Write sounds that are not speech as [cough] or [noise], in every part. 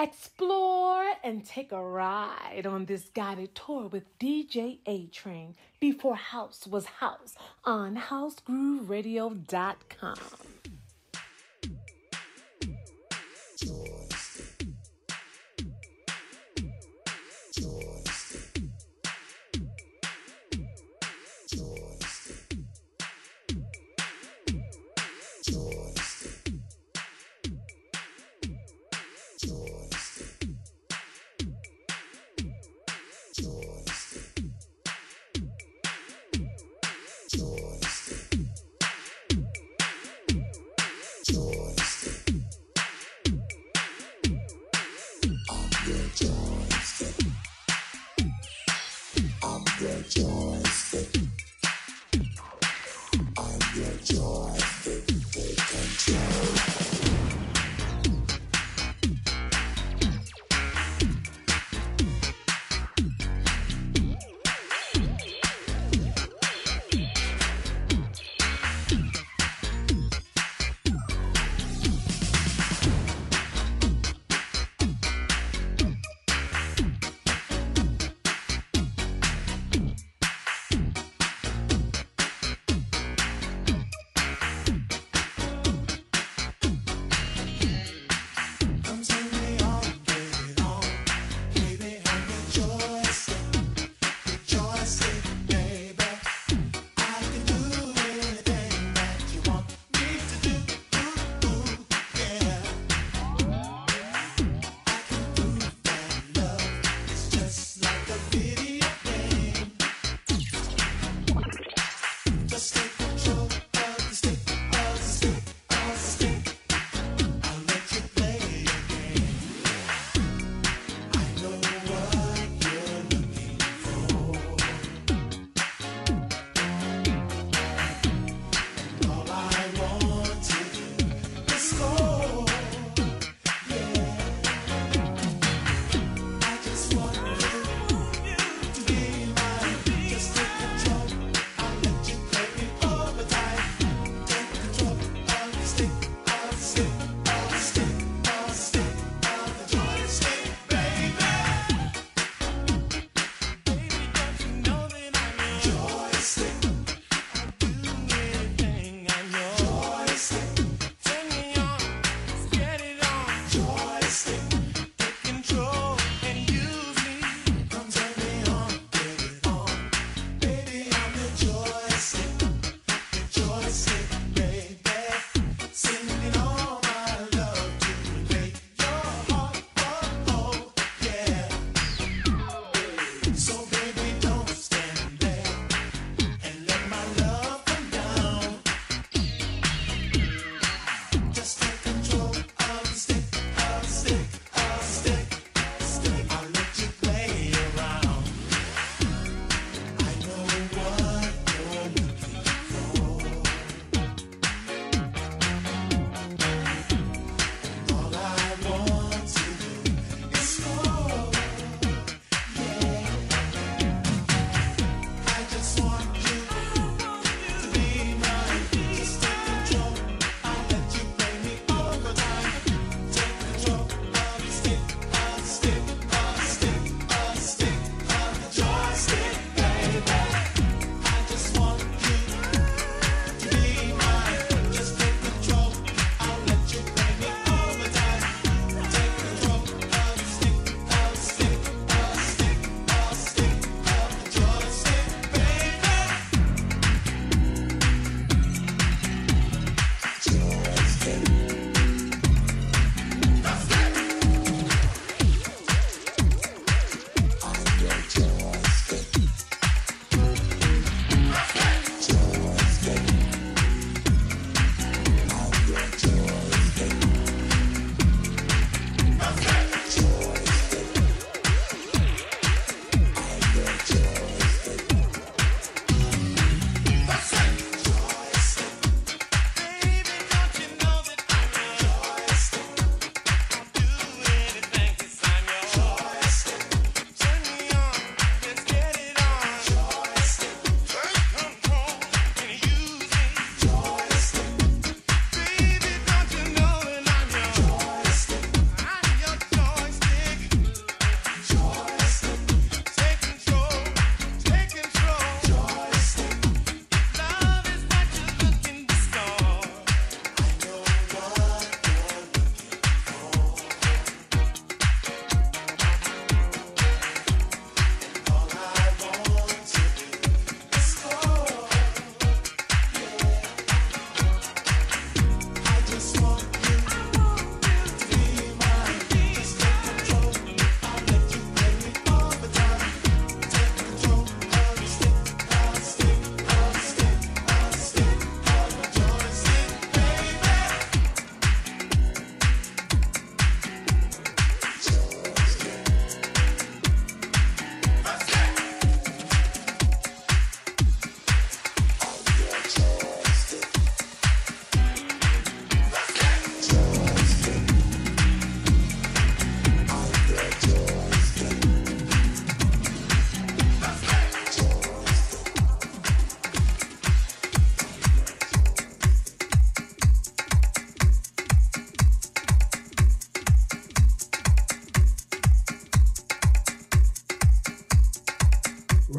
Explore and take a ride on this guided tour with DJ A Train before house was house on housegrooveradio.com.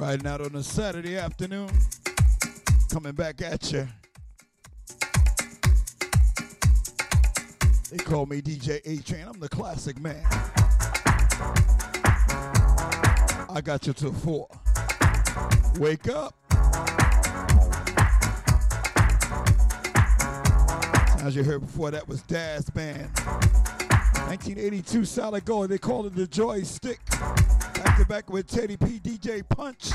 Riding out on a Saturday afternoon. Coming back at you. They call me DJ A Train. I'm the classic man. I got you till four. Wake up. As you heard before, that was Dazz Band. 1982 Solid Gold. They called it the Joystick. Back with Teddy P. DJ Punch.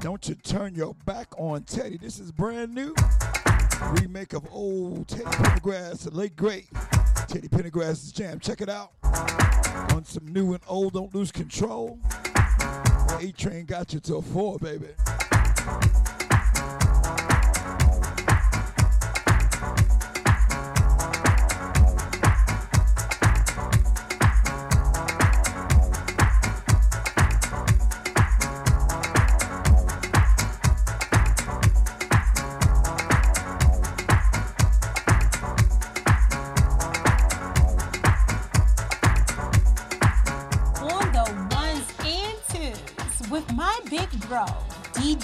Don't you turn your back on Teddy. This is brand new. Remake of old Teddy Pendergrass, the late great Teddy Pendergrass's jam. Check it out. On some new and old, don't lose control. A Train got you till four, baby.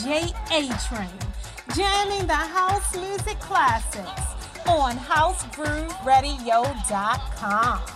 DJ A Train, jamming the house music classics on HouseGrooveRadio.com.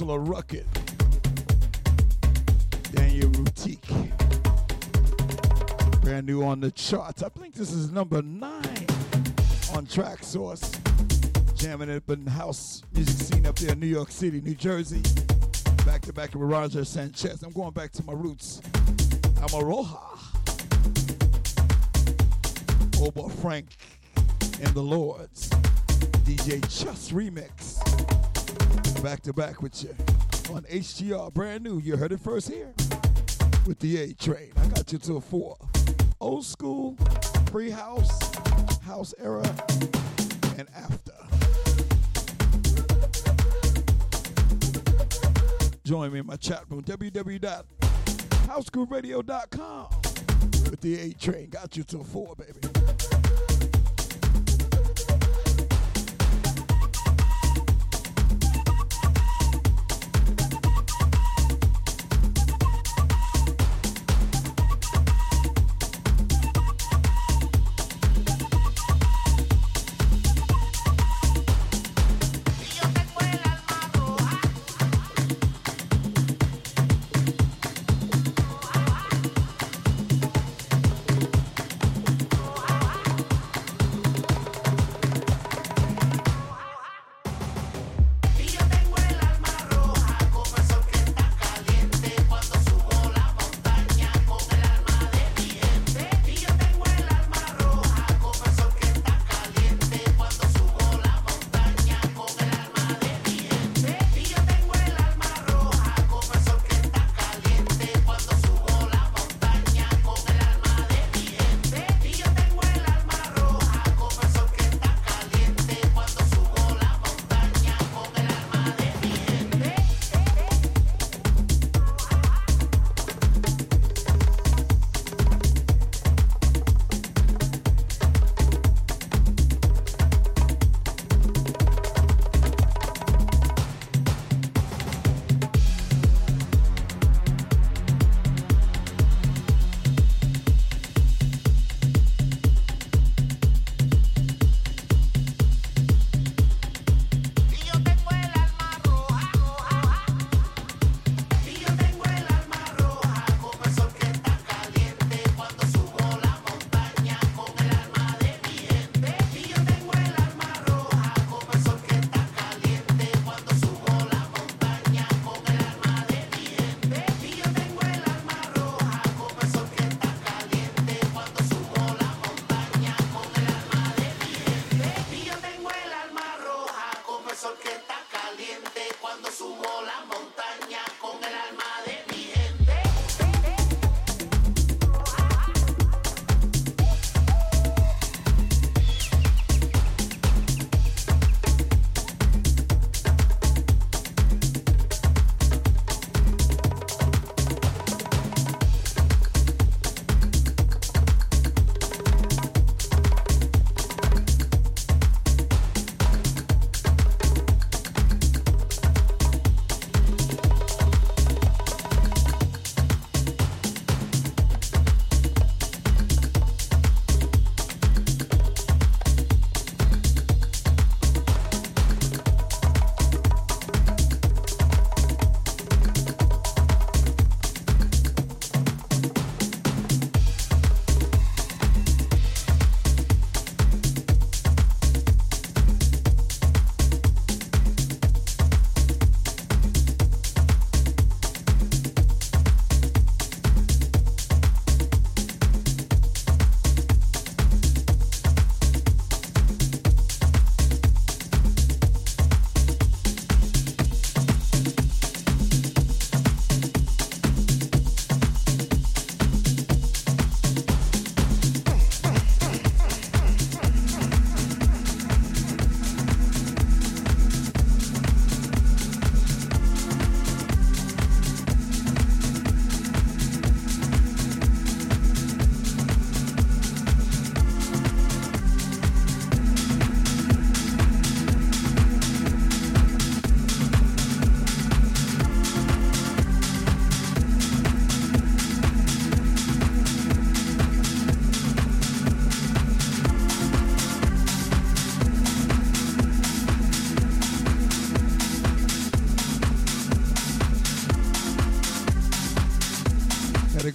Ursula Rucker, Daniel Boutique. Brand new on the charts. I think this is number nine on Traxsource. Jamming it up in the house music scene up there in New York City, New Jersey. Back to back with Roger Sanchez. I'm going back to my roots. Amaroha. Oba Frank and the Lords. DJ Chus Remix. Back to back with you on HGR. Brand new. You heard it first here with the A train. I got you to a four. Old school, pre house, house era, and after. Join me in my chat room, www.housegrooveradio.com with the A train. Got you to a four, baby.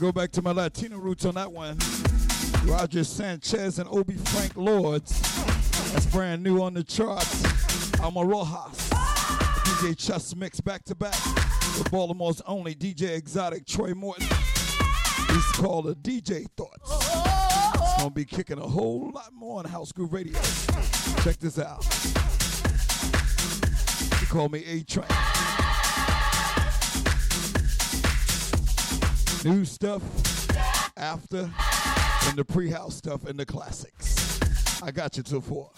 Go back to my Latino roots on that one. Roger Sanchez and Obi Frank Lords. That's brand new on the charts. Alma Rojas. DJ Chus Mix back to back with Baltimore's only DJ Exotic Troy Morton. It's called a DJ Thoughts. It's gonna be kicking a whole lot more on House Groove Radio. Check this out. They call me A Train. New stuff after and the pre-house stuff and the classics. I got you till four.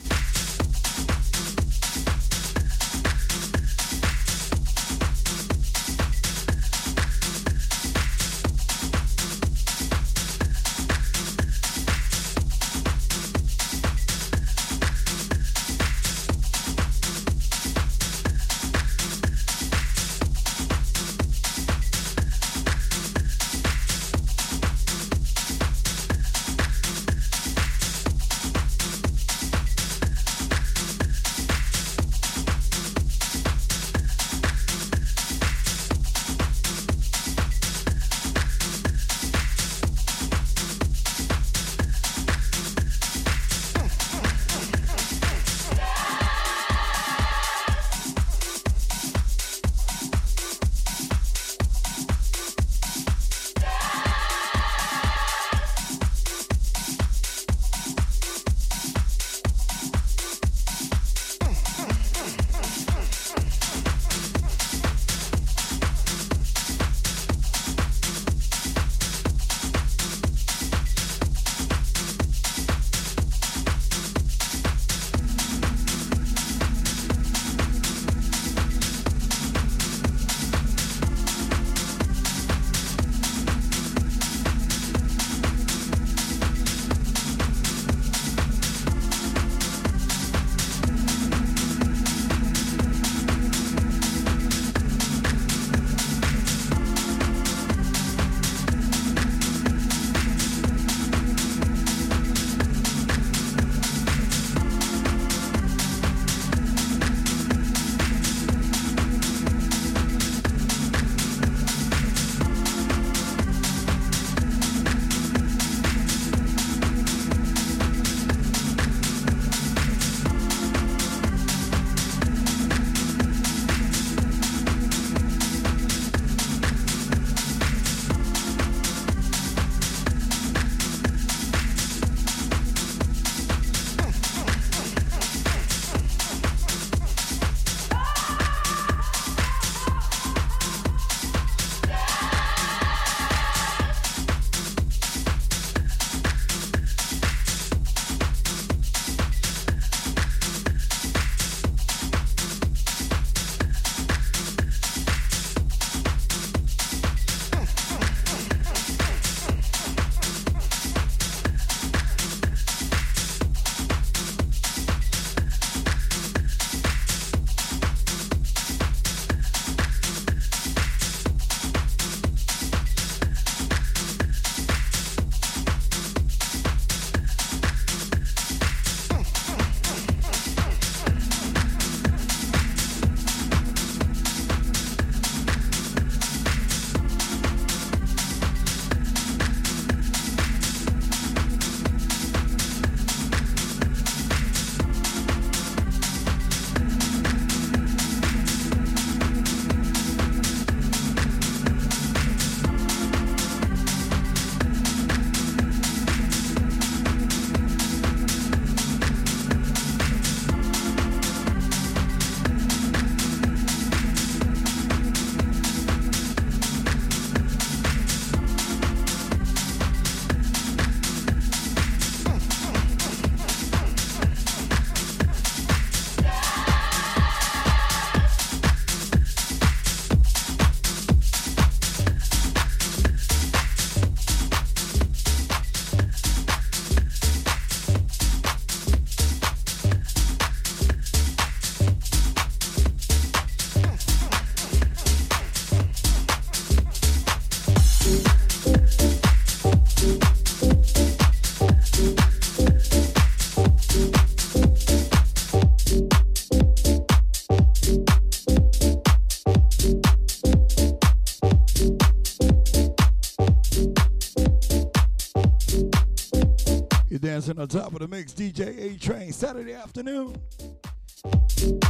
Dancing on top of the mix. DJ A Train, Saturday afternoon.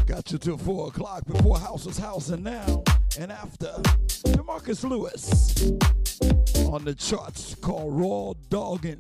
Got you till 4 o'clock before House was House and now and after. Demarcus Lewis on the charts called Raw Doggin'.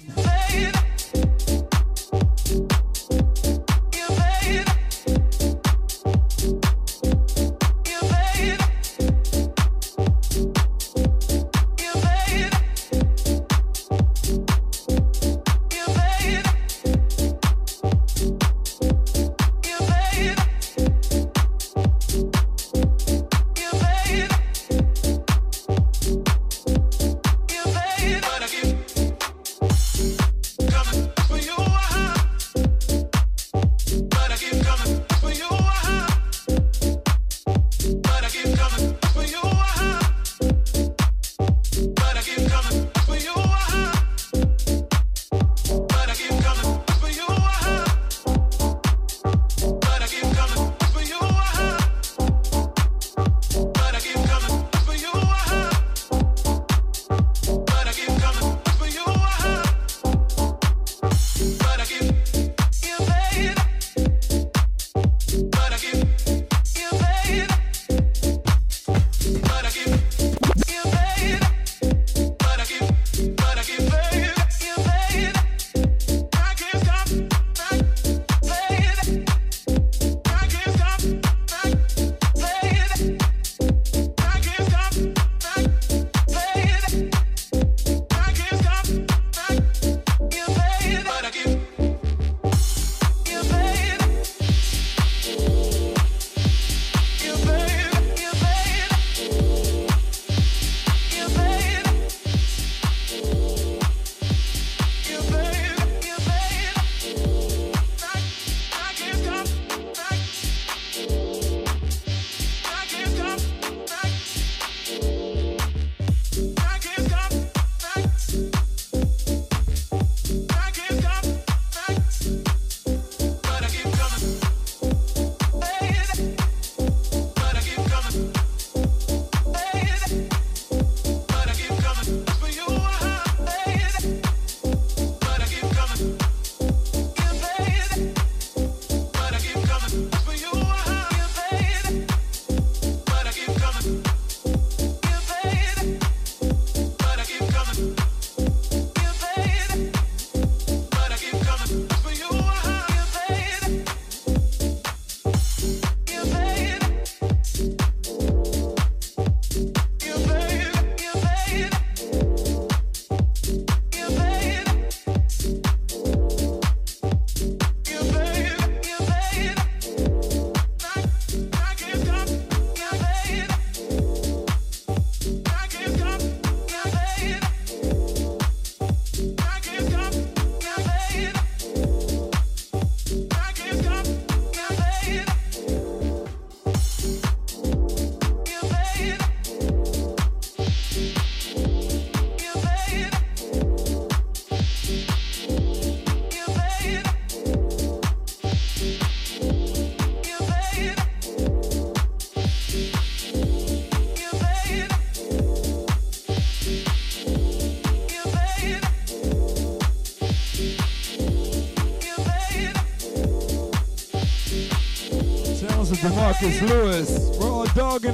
Marcus Lewis, Raw Doggin'.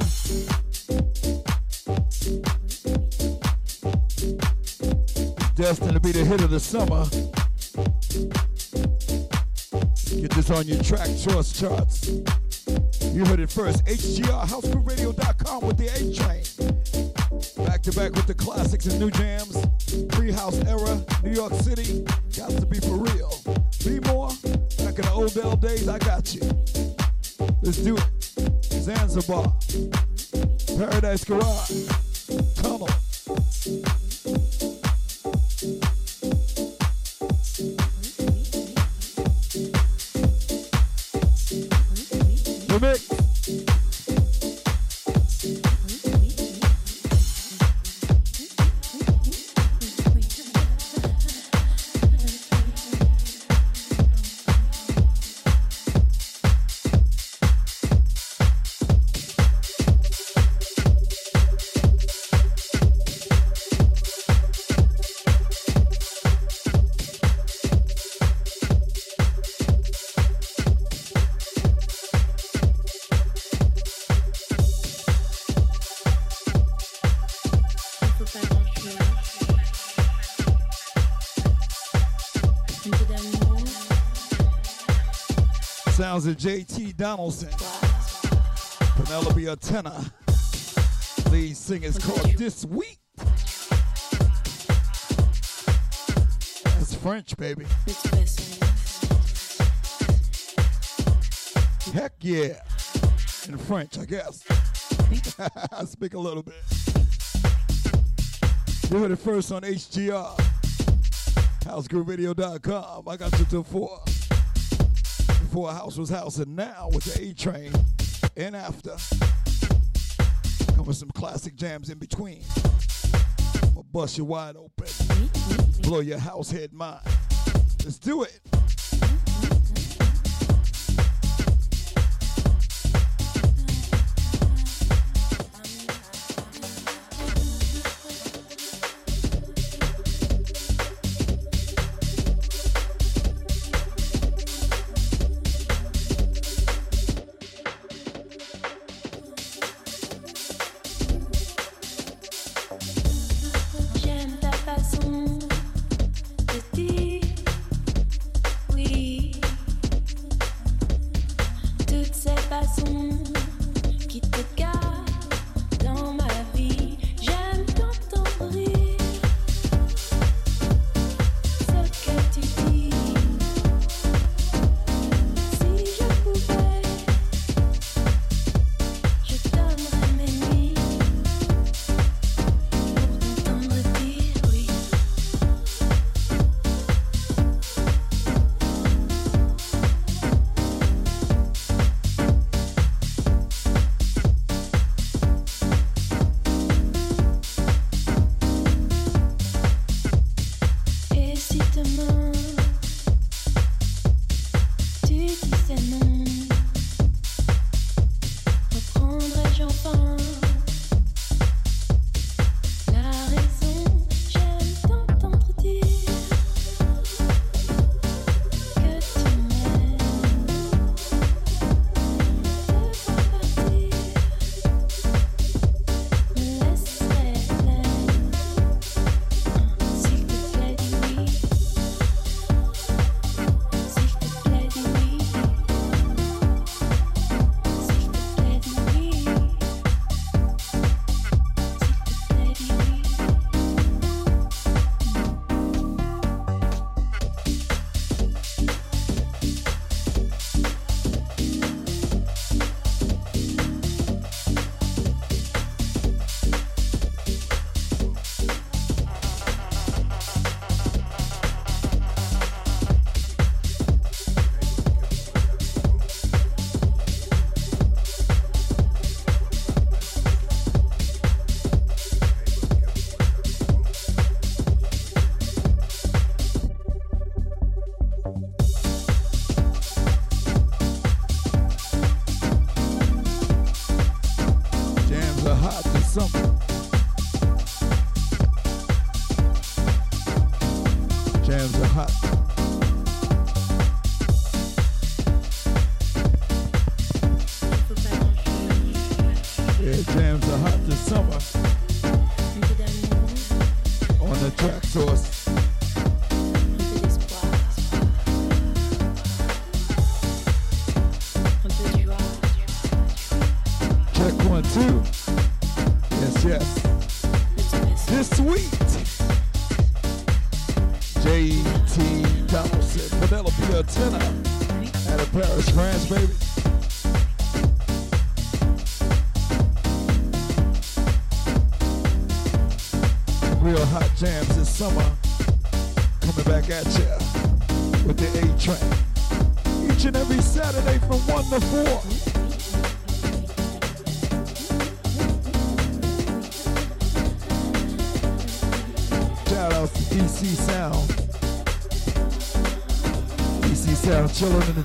Destined to be the hit of the summer. Get this on your track choice charts. You heard it first. HGR, HouseGroupRadio.com with the A Train. Back to back with the classics and new jams. Pre-house era, New York City. Got to be for real. Be more. Back in the old Dell days, I got you. Let's do it. Zanzibar. Paradise Garage. Sounds of JT Donaldson. Penelope Atena. Lead singers called This Week. That's French, baby. Heck yeah. In French, I guess. I [laughs] speak a little bit. You heard it first on HGR. HouseGroupRadio.com. I got you till four. Before House was House, and now with the A Train and after. Come with some classic jams in between. I'll bust you wide open. Blow your house head mind. Let's do it. something. Jams are hot.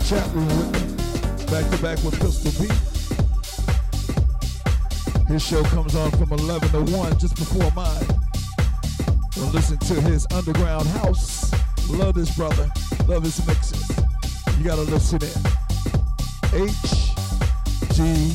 Chat room with back to back with Pistol Pete. His show comes on from 11 to 1, just before mine. We'll listen to his underground house. Love this brother, love his mixes. You gotta listen in. H G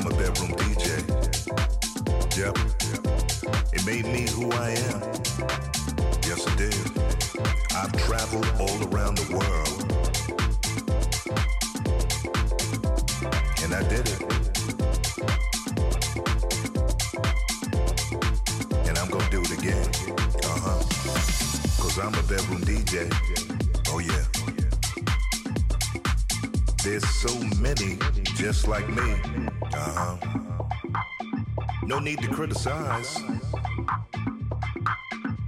I'm a bedroom DJ. Yep. It made me who I am. Yes, it did. I've traveled all around the world. And I did it. And I'm gonna do it again. Uh huh. Cause I'm a bedroom DJ. Oh, yeah. There's so many just like me need to criticize.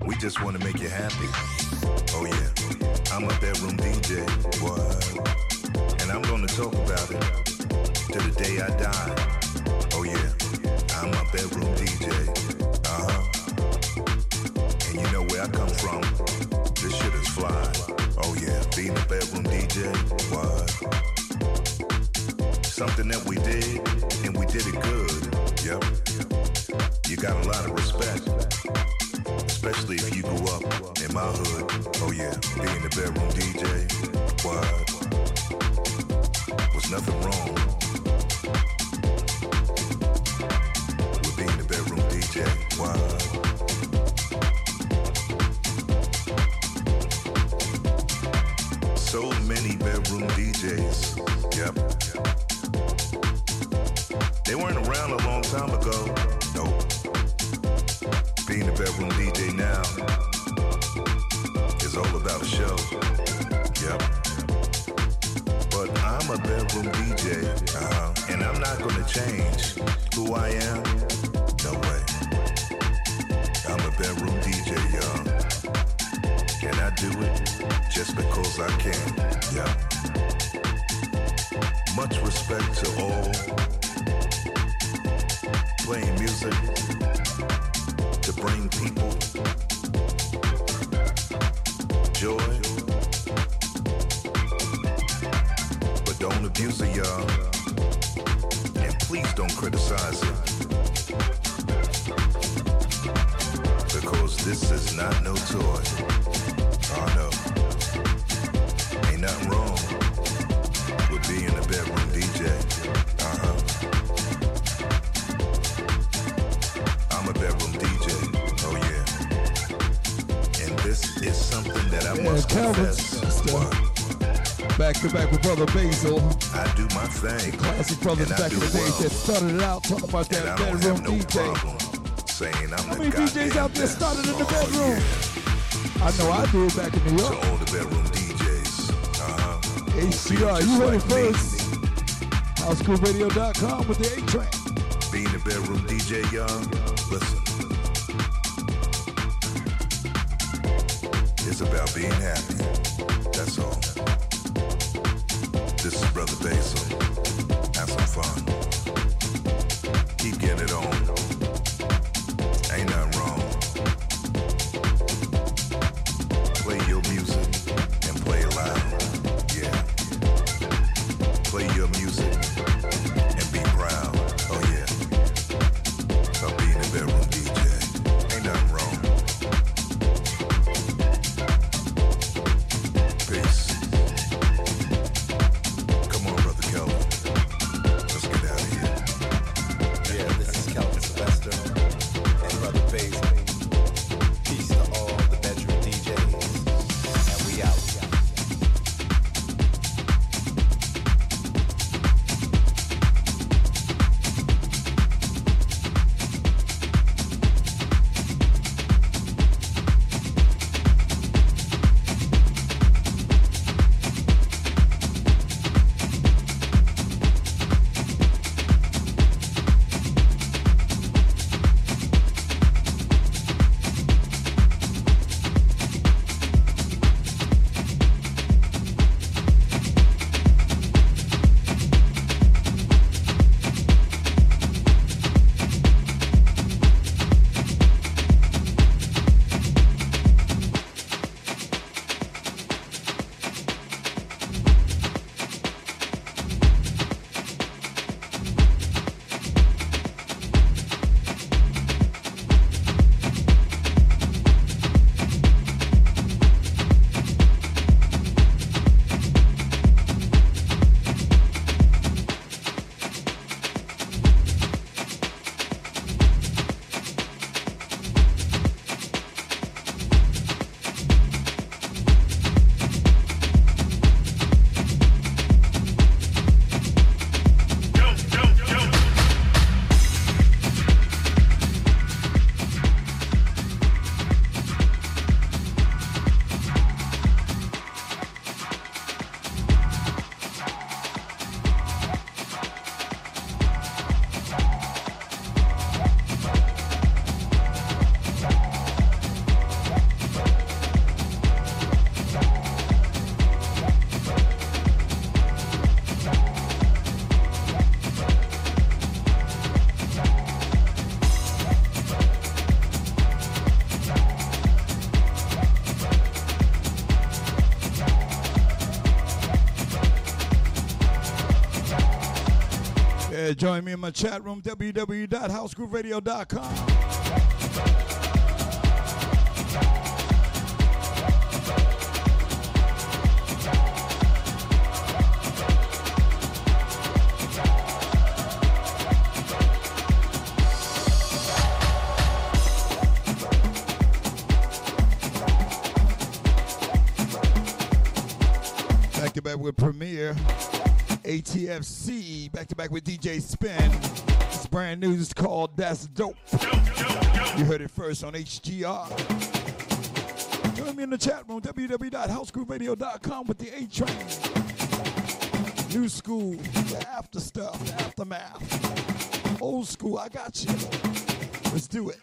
We just want to make you happy. Oh, yeah. I'm a bedroom DJ. What? And I'm going to talk about it to the day I die. Oh, yeah. I'm a bedroom DJ. Uh huh. And you know where I come from. This shit is fly. Oh, yeah. Being a bedroom DJ. What? Something that we did, and we did it good. Yep got a lot of respect. Especially if you grew up in my hood. Oh yeah, being the bedroom DJ, what? Was nothing wrong Classic brothers and back in the it days that started it out talking about that bedroom no DJ. saying I'm How the many DJs out there started in the Oh, bedroom? yeah. I know I did back in New To York. all the bedroom DJs. Uh-huh. HGR, you heard it first. HouseGroupRadio.com with the A train. Being a bedroom DJ, y'all, listen. It's about being happy. Join me in my chat room, www.housegrouperadio.com. Back to back with Premiere. ATFC, back to back with DJ Spin. It's brand new. It's called That's Dope. You heard it first on HGR. Join me in the chat room, www.housegrouperadio.com with the A Train. New school, the after stuff, the aftermath. Old school, I got you. Let's do it.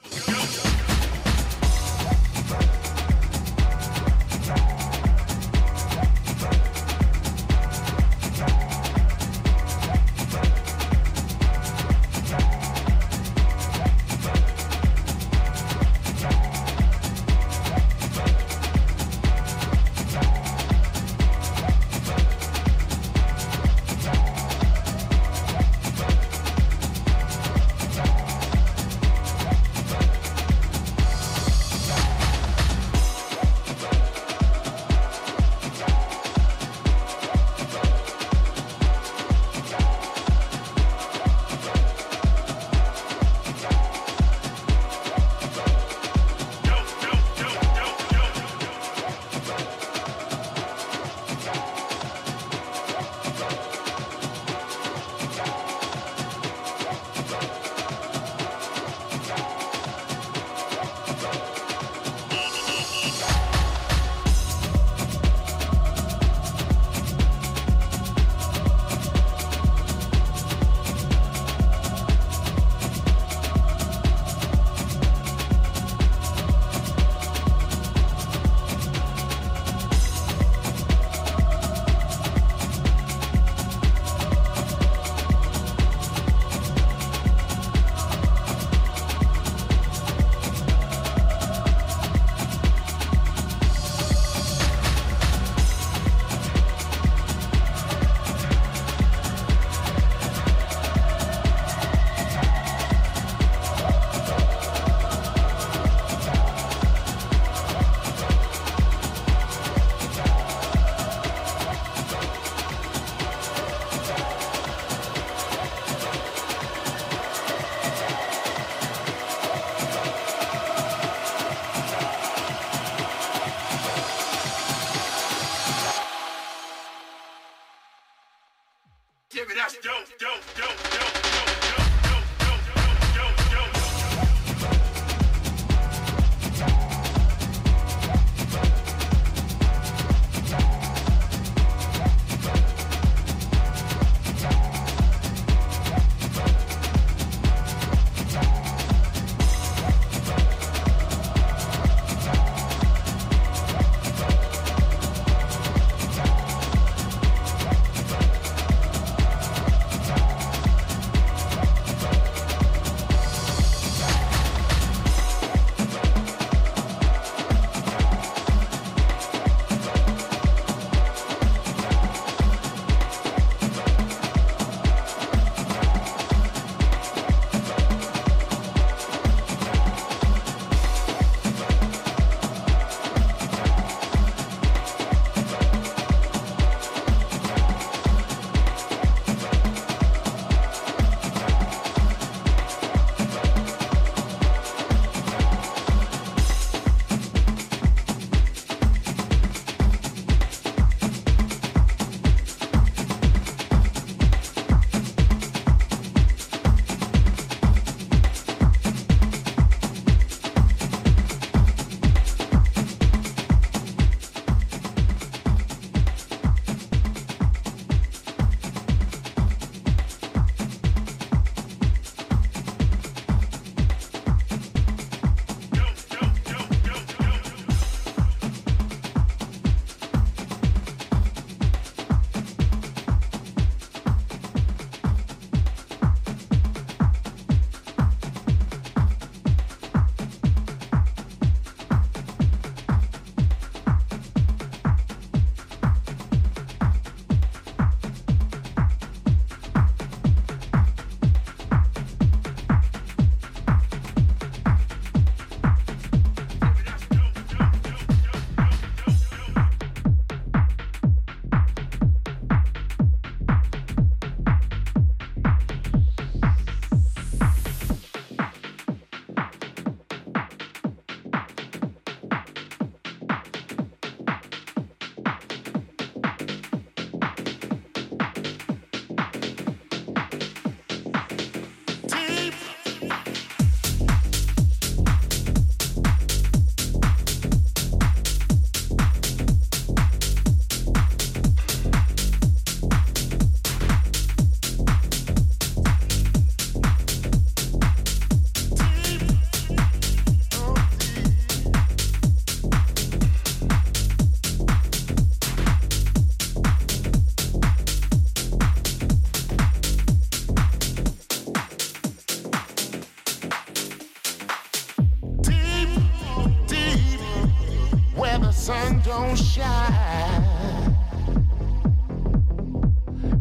sun don't shine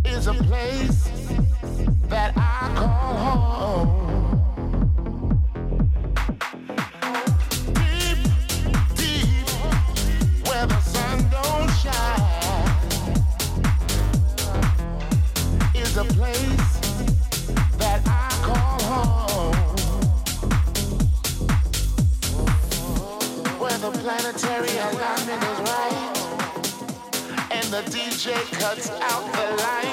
is a place that I call home. DJ cuts out the line.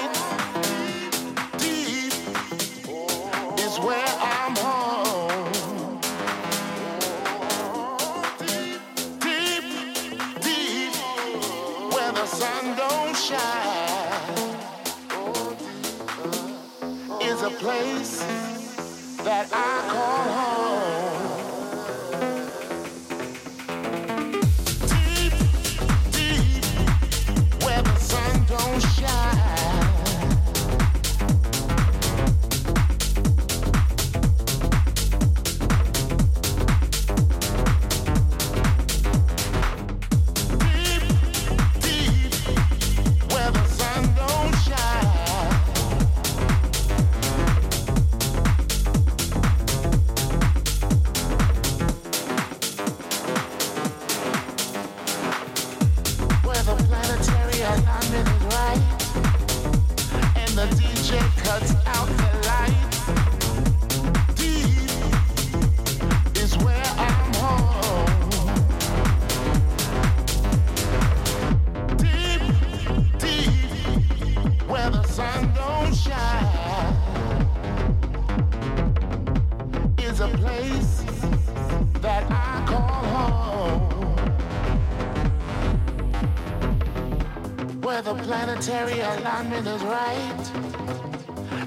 Terry alignment is right.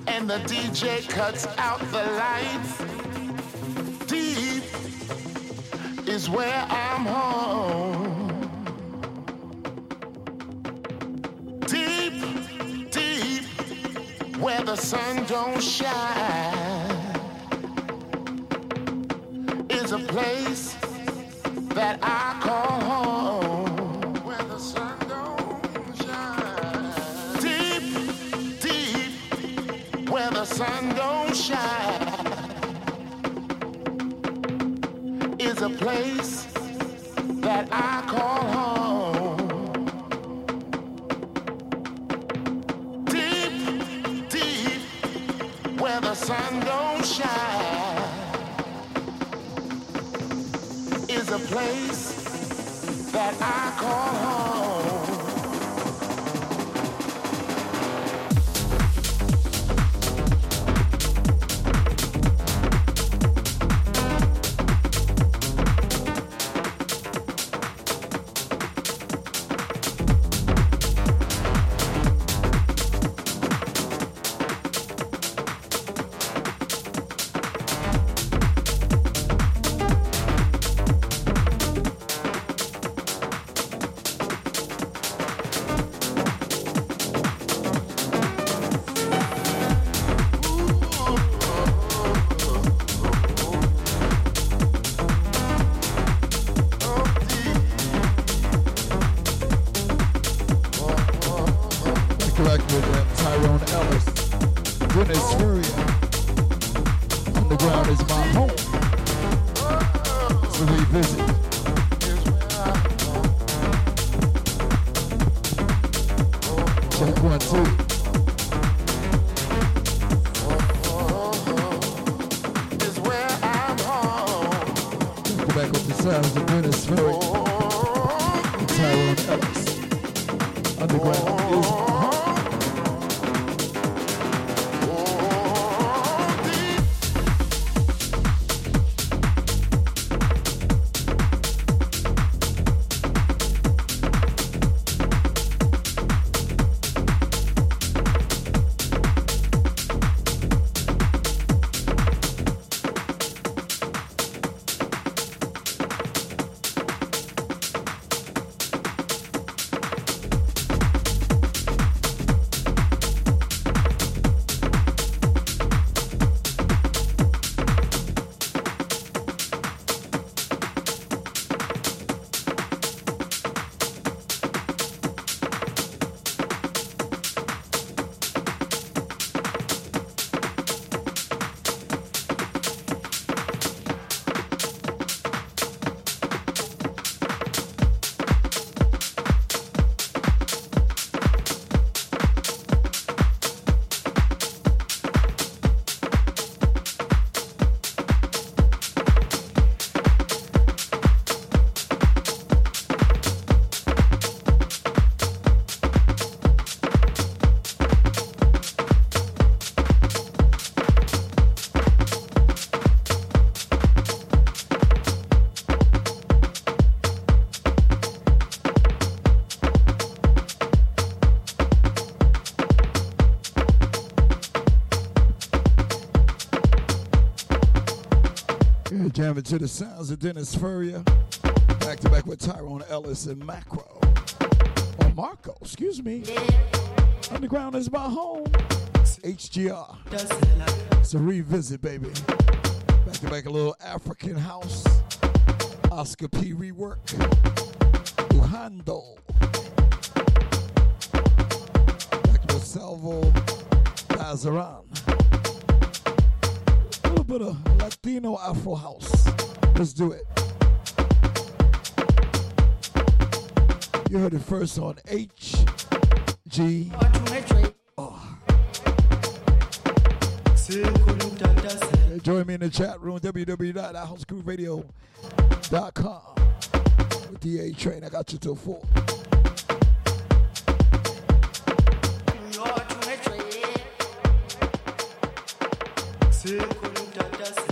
And the DJ cuts out the lights. Deep is where I'm home. Deep, deep, where the sun don't shine. Jamming to the sounds of Dennis Ferrer. Back to back with Tyrone Ellis and Macro. Or Marco, excuse me. Underground is my home. It's HGR. It's a revisit, baby. Back to back a little African house. Oscar P rework. Uhando. Back with Salvo Lazaran put a Latino Afro house. Let's do it. You heard it first on H G R. Join me in the chat room www.housecrewradio.com with DA Train. I got you till four. Circulo just.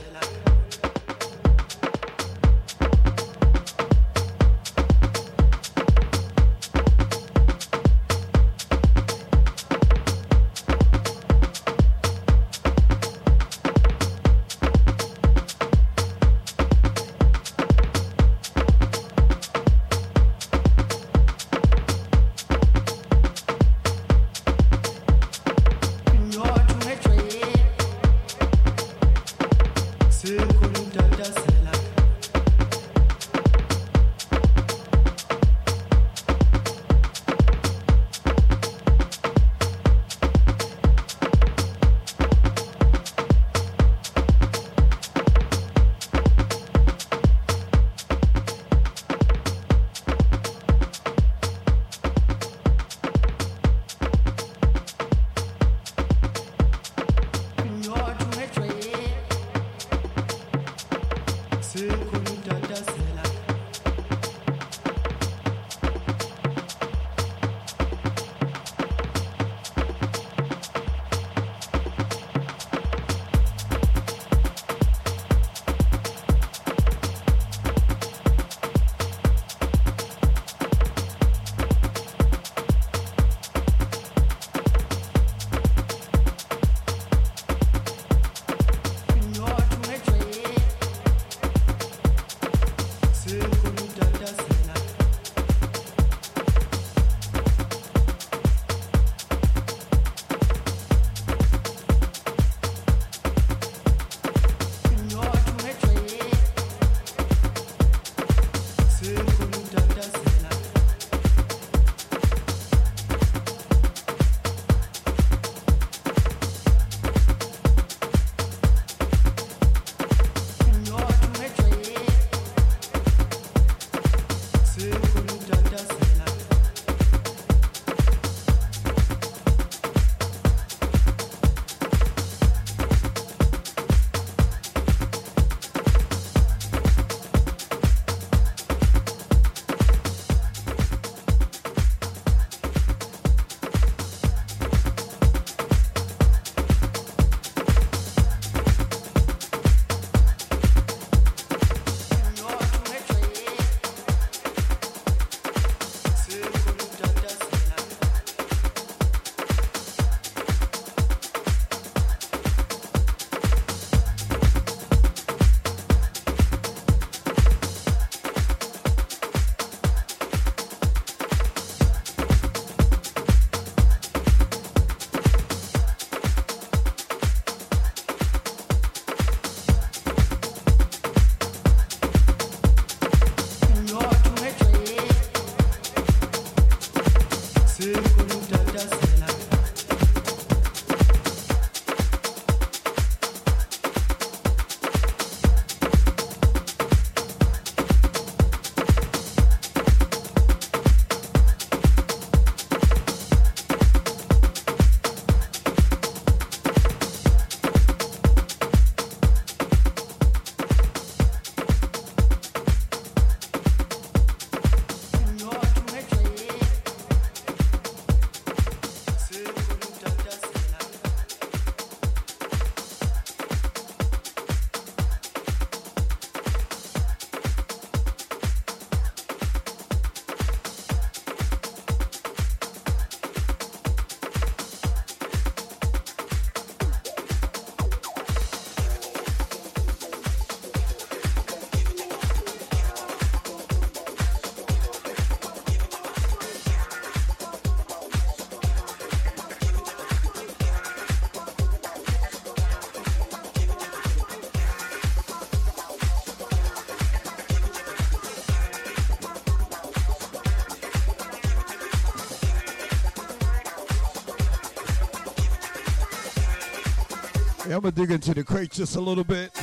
I'm gonna dig into the crate just a little bit.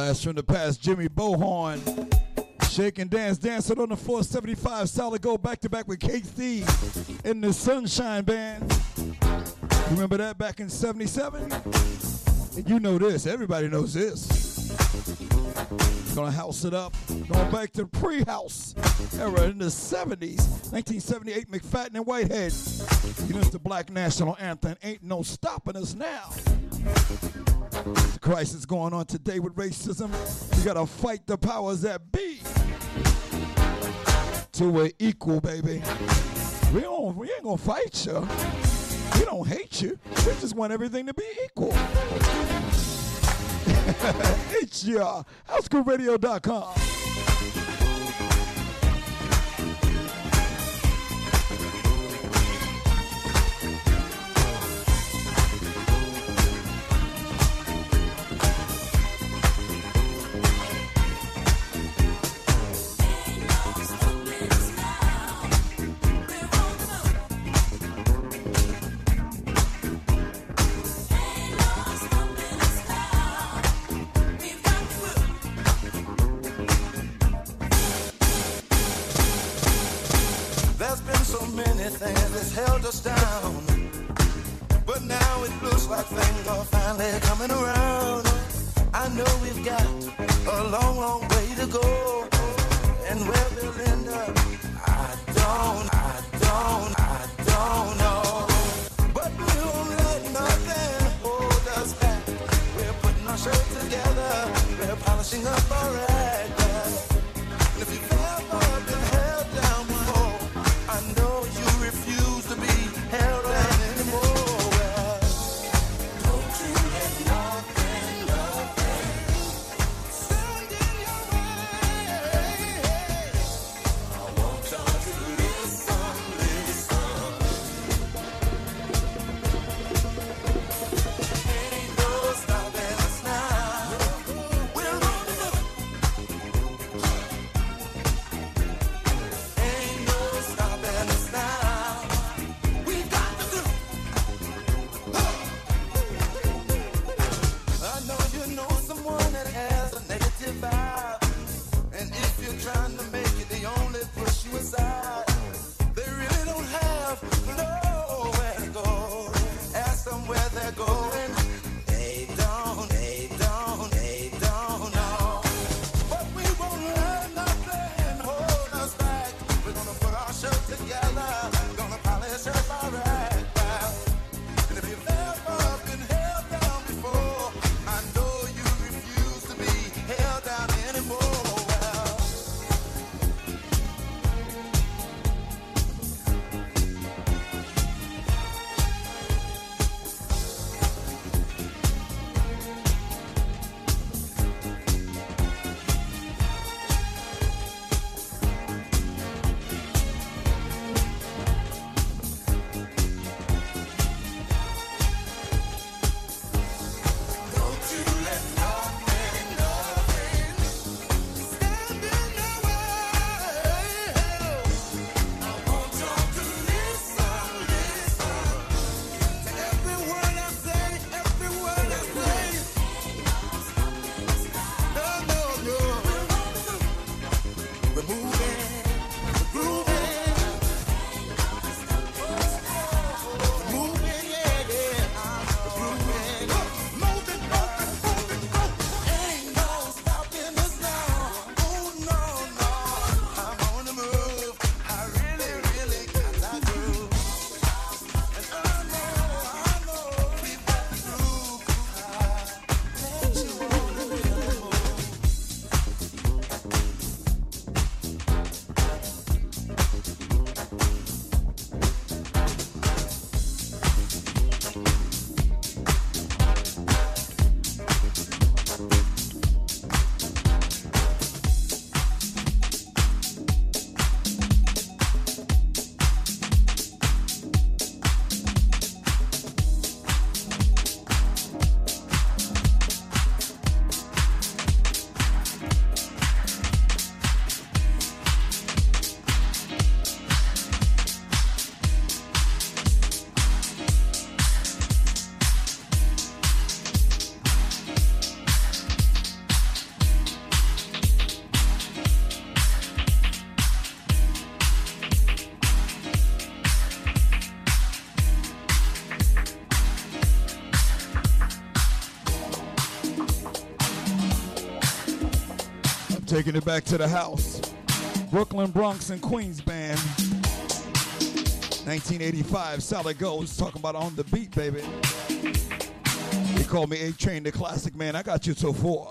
blast from the past, Jimmy Bo Horne. Shake and dance, dancing on the 475. Solid go back to back with KC and the Sunshine Band. Remember that back in 77? And you know this, everybody knows this. Gonna house it up. Going back to the pre house era in the 70s. 1978 McFadden and Whitehead. You know, the Black National Anthem. Ain't no stopping us now. Crisis going on today with racism. We gotta fight the powers that be. Till we're equal, baby. We don't. We ain't gonna fight you. We don't hate you. We just want everything to be equal. [laughs] it's your HouseGoodRadio.com. Taking it back to the house. Brooklyn, Bronx, and Queens band. 1985, Solid Goes, talking about on the beat, baby. They call me A Train, the classic man. I got you till four.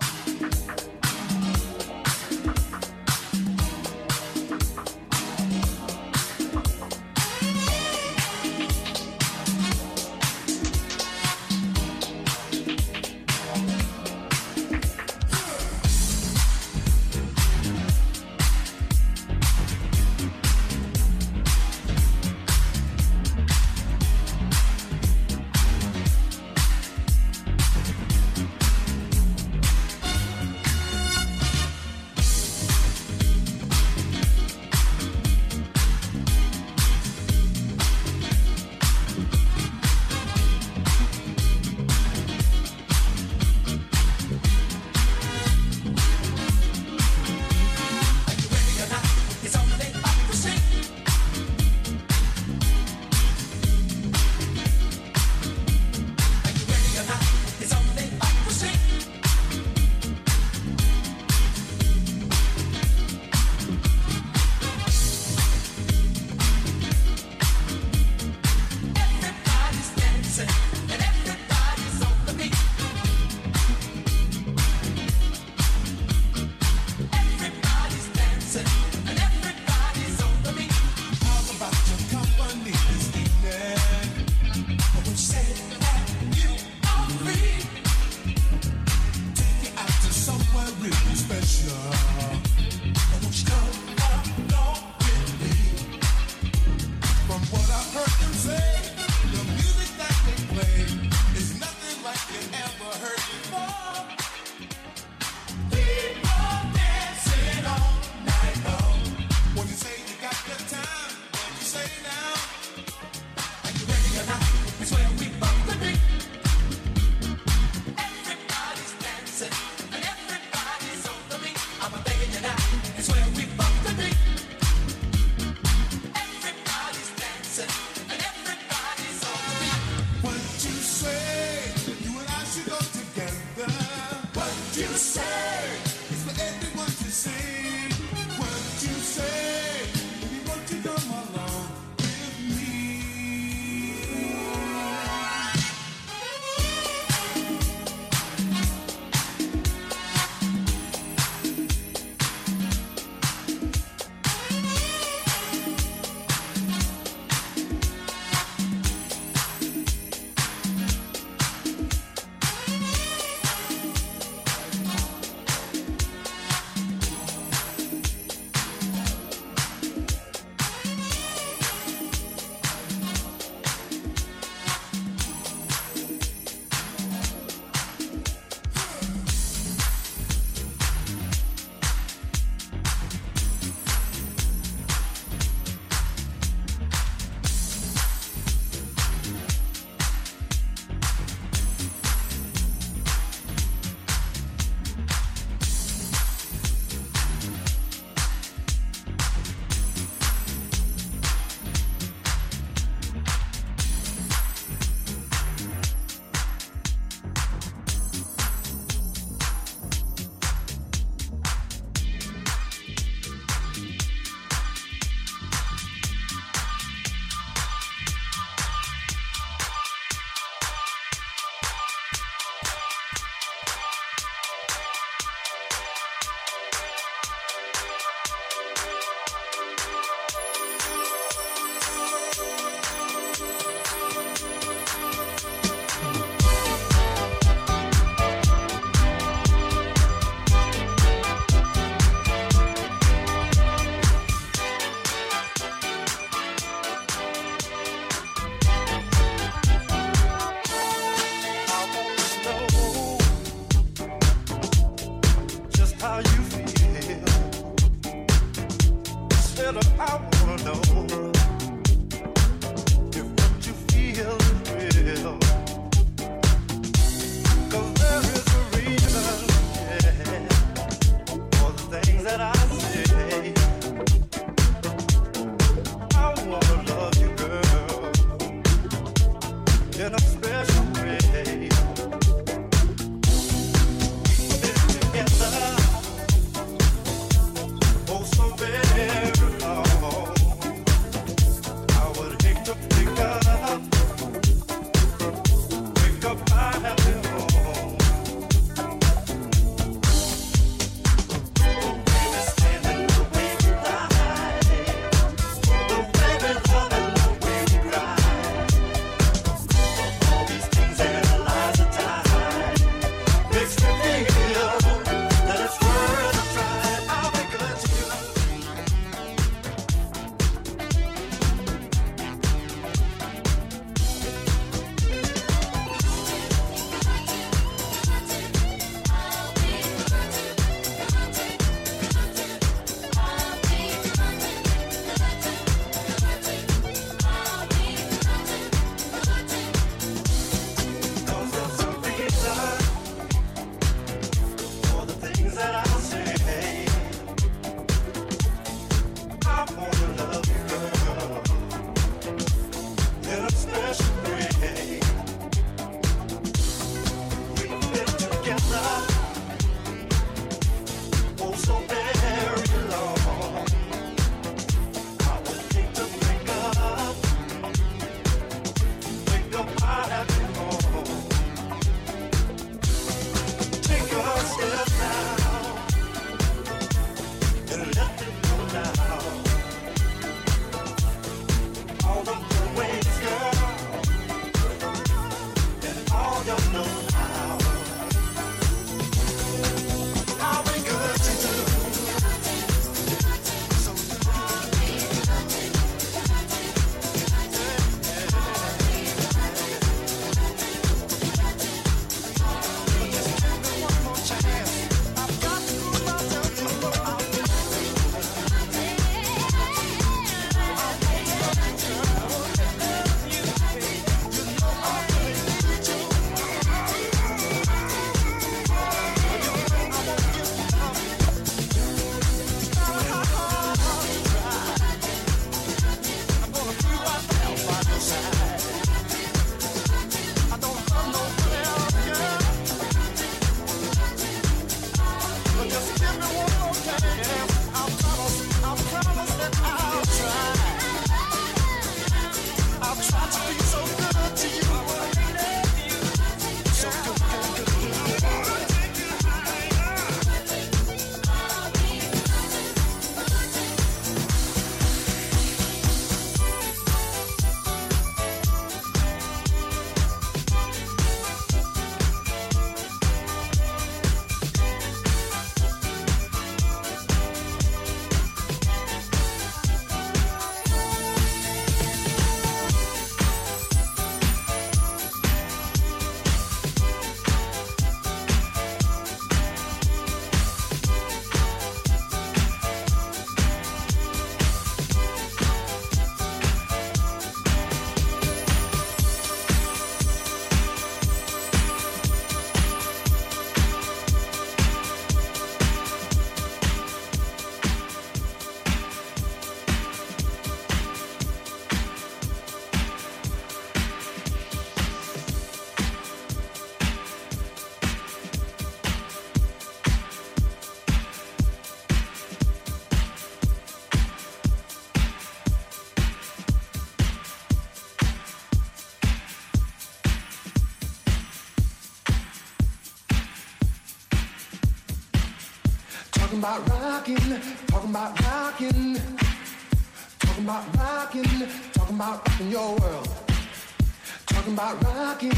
About rocking,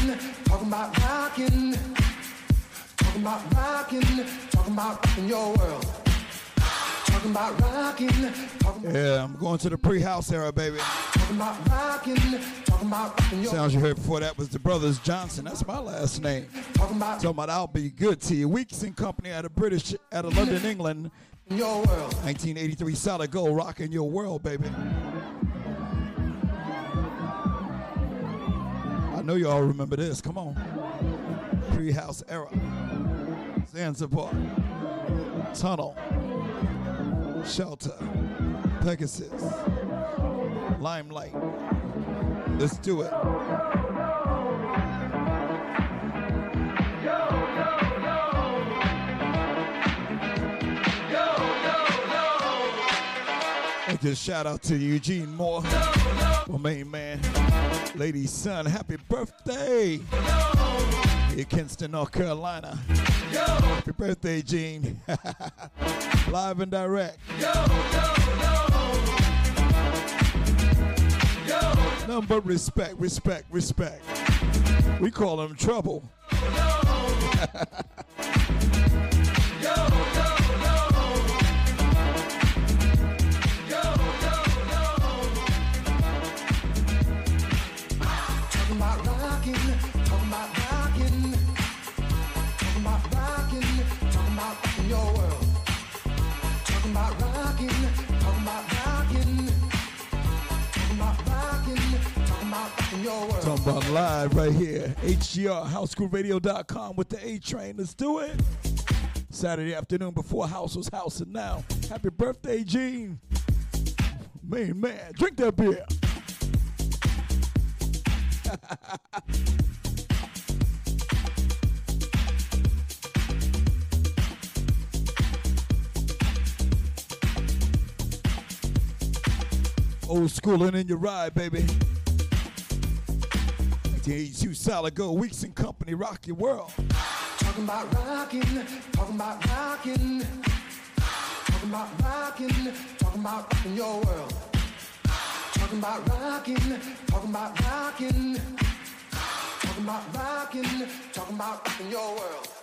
talking about rocking. Talking about rocking, talking about rocking your world. Talking about rocking, talking Yeah, I'm going to the pre-house era, baby. talking about rocking, talking about rocking your Sounds you heard before that was the Brothers Johnson. That's my last name. talking about Talking about I'll be good to you. Weeks and Company out of British, out of London, England. your world. 1983 Solid Gold, rocking your world, baby. I know you all remember this. Come on. Pre-house era. Zanzibar. Tunnel. Shelter. Pegasus. Limelight. Let's do it. Just shout out to Eugene Moore, my main man, Lady son. Happy birthday! Here in Kinston, North Carolina. Happy birthday, Gene. [laughs] Live and direct. But respect, respect, respect. We call him trouble. [laughs] about live right here. HGR, houseschoolradio.com with the A train. Let's do it. Saturday afternoon before House was House and now. Happy birthday, Gene. Man, man, drink that beer. [laughs] Old school and in your ride, baby. 1982 solid gold Weeks and Company, rock your world. Talking about rocking, talking about rocking. Talking about rocking, talking about rocking your world. Talking about rocking, talking about rocking. Talking about rocking, talking about rocking your world.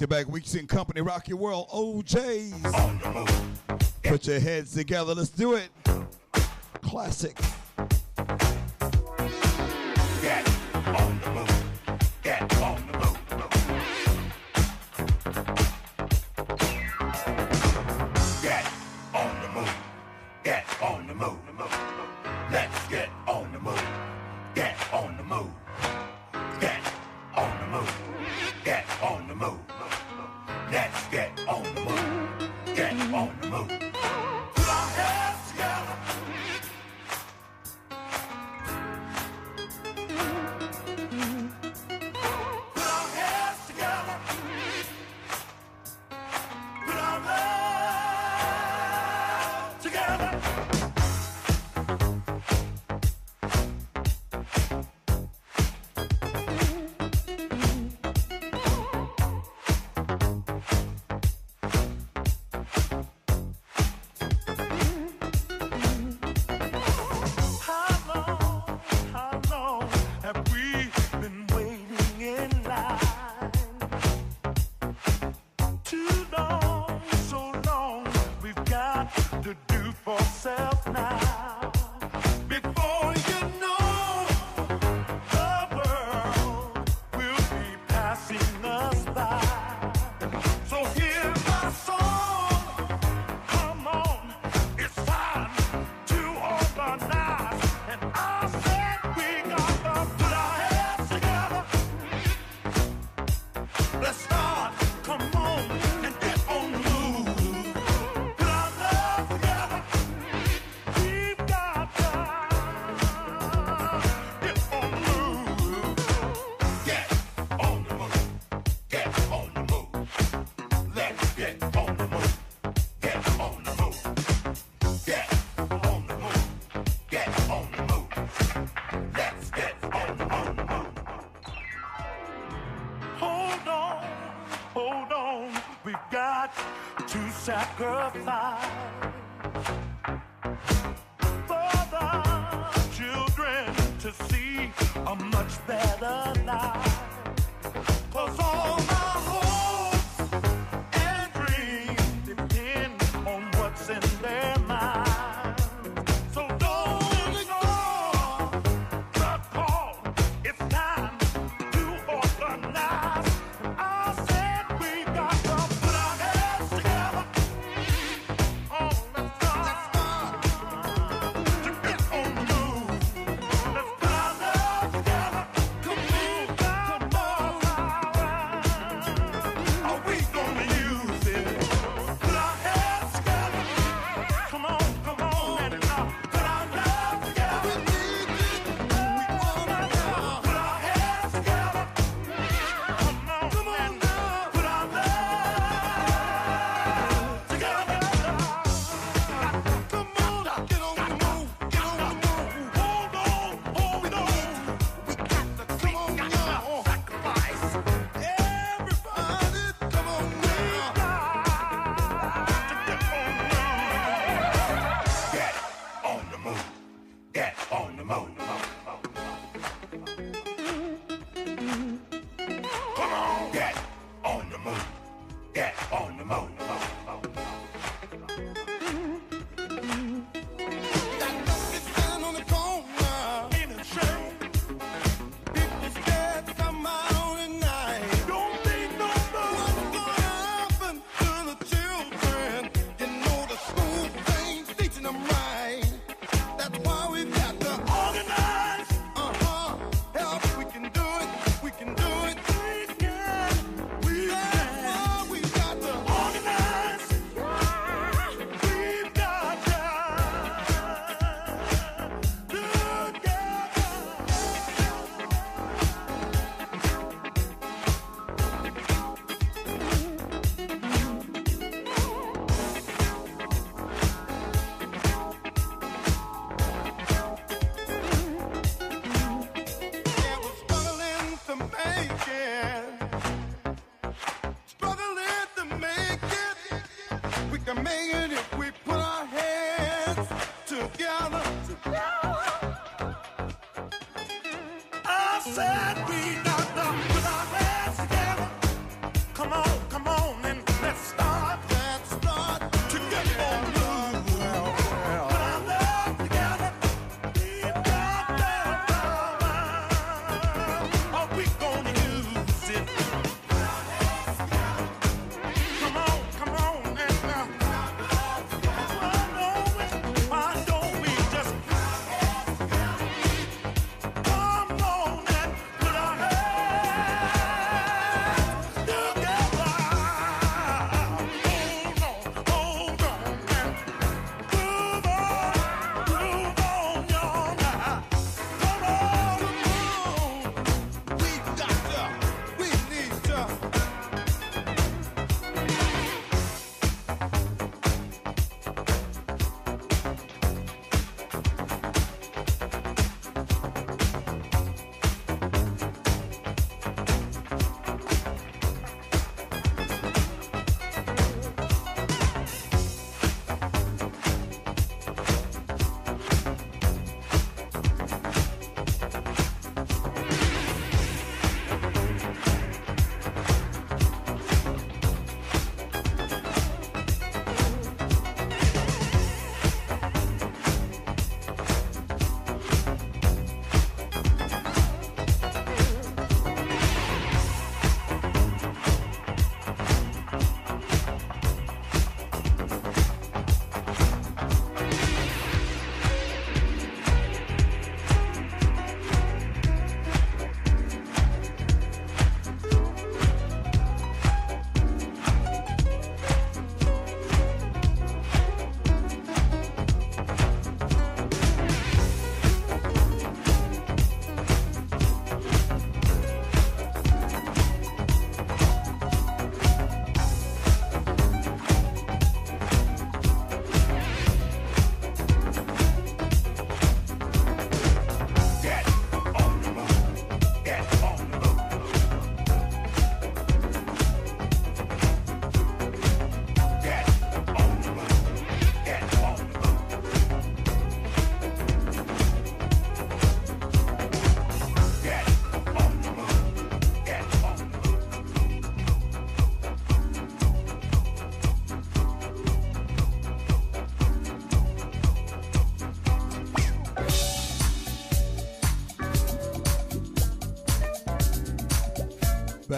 To back Weeks and Company, rock your world, O'Jays. Put your heads together, let's do it. Classic.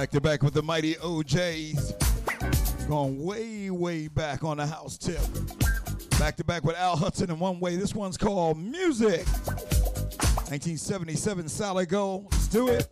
Back to back with the mighty O'Jays. Going way, way back on the house tip. Back to back with Al Hudson and One Way. This one's called Music. 1977 Solid Gold. Let's do it.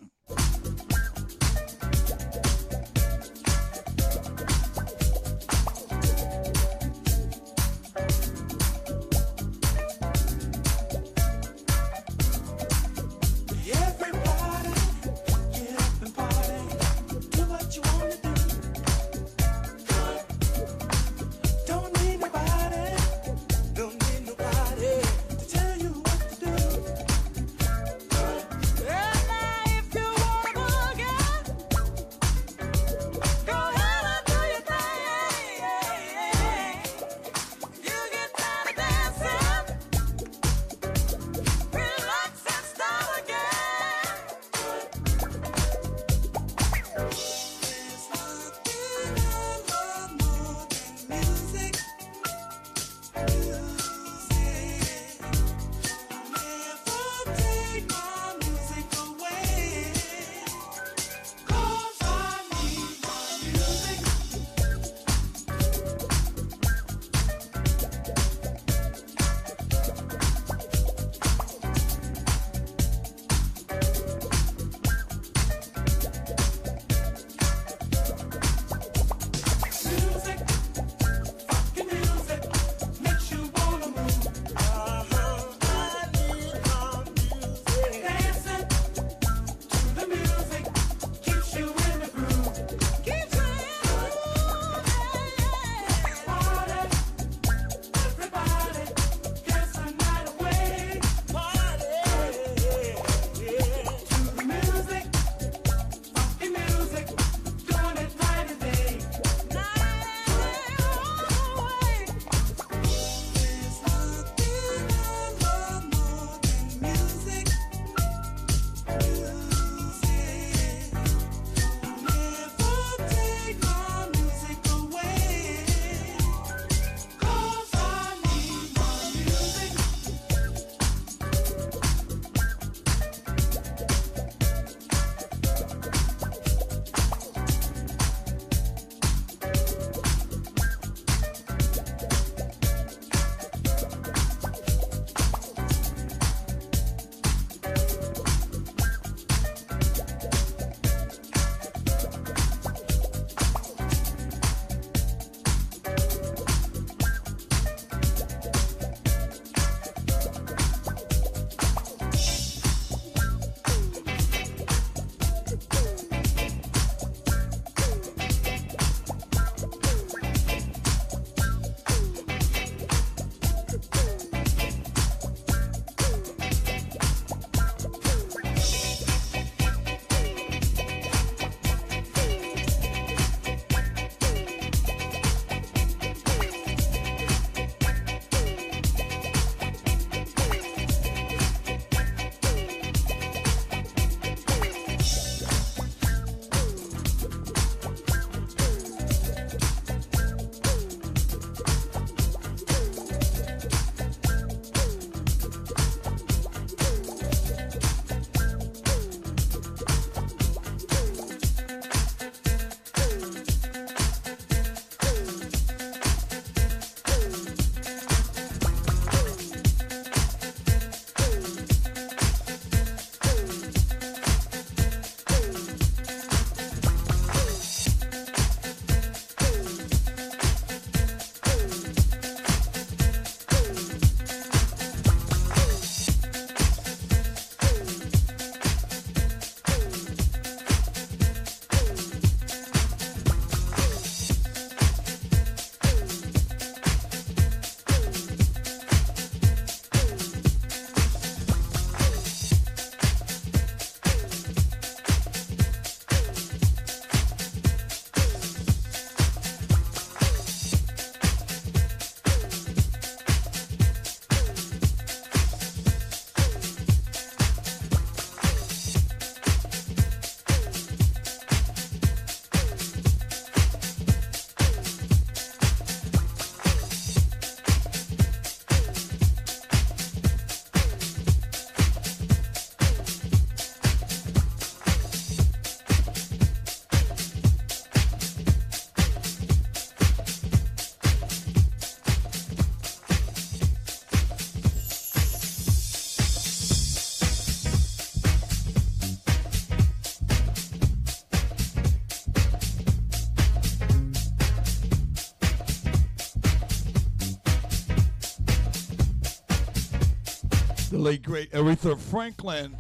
late great Aretha Franklin.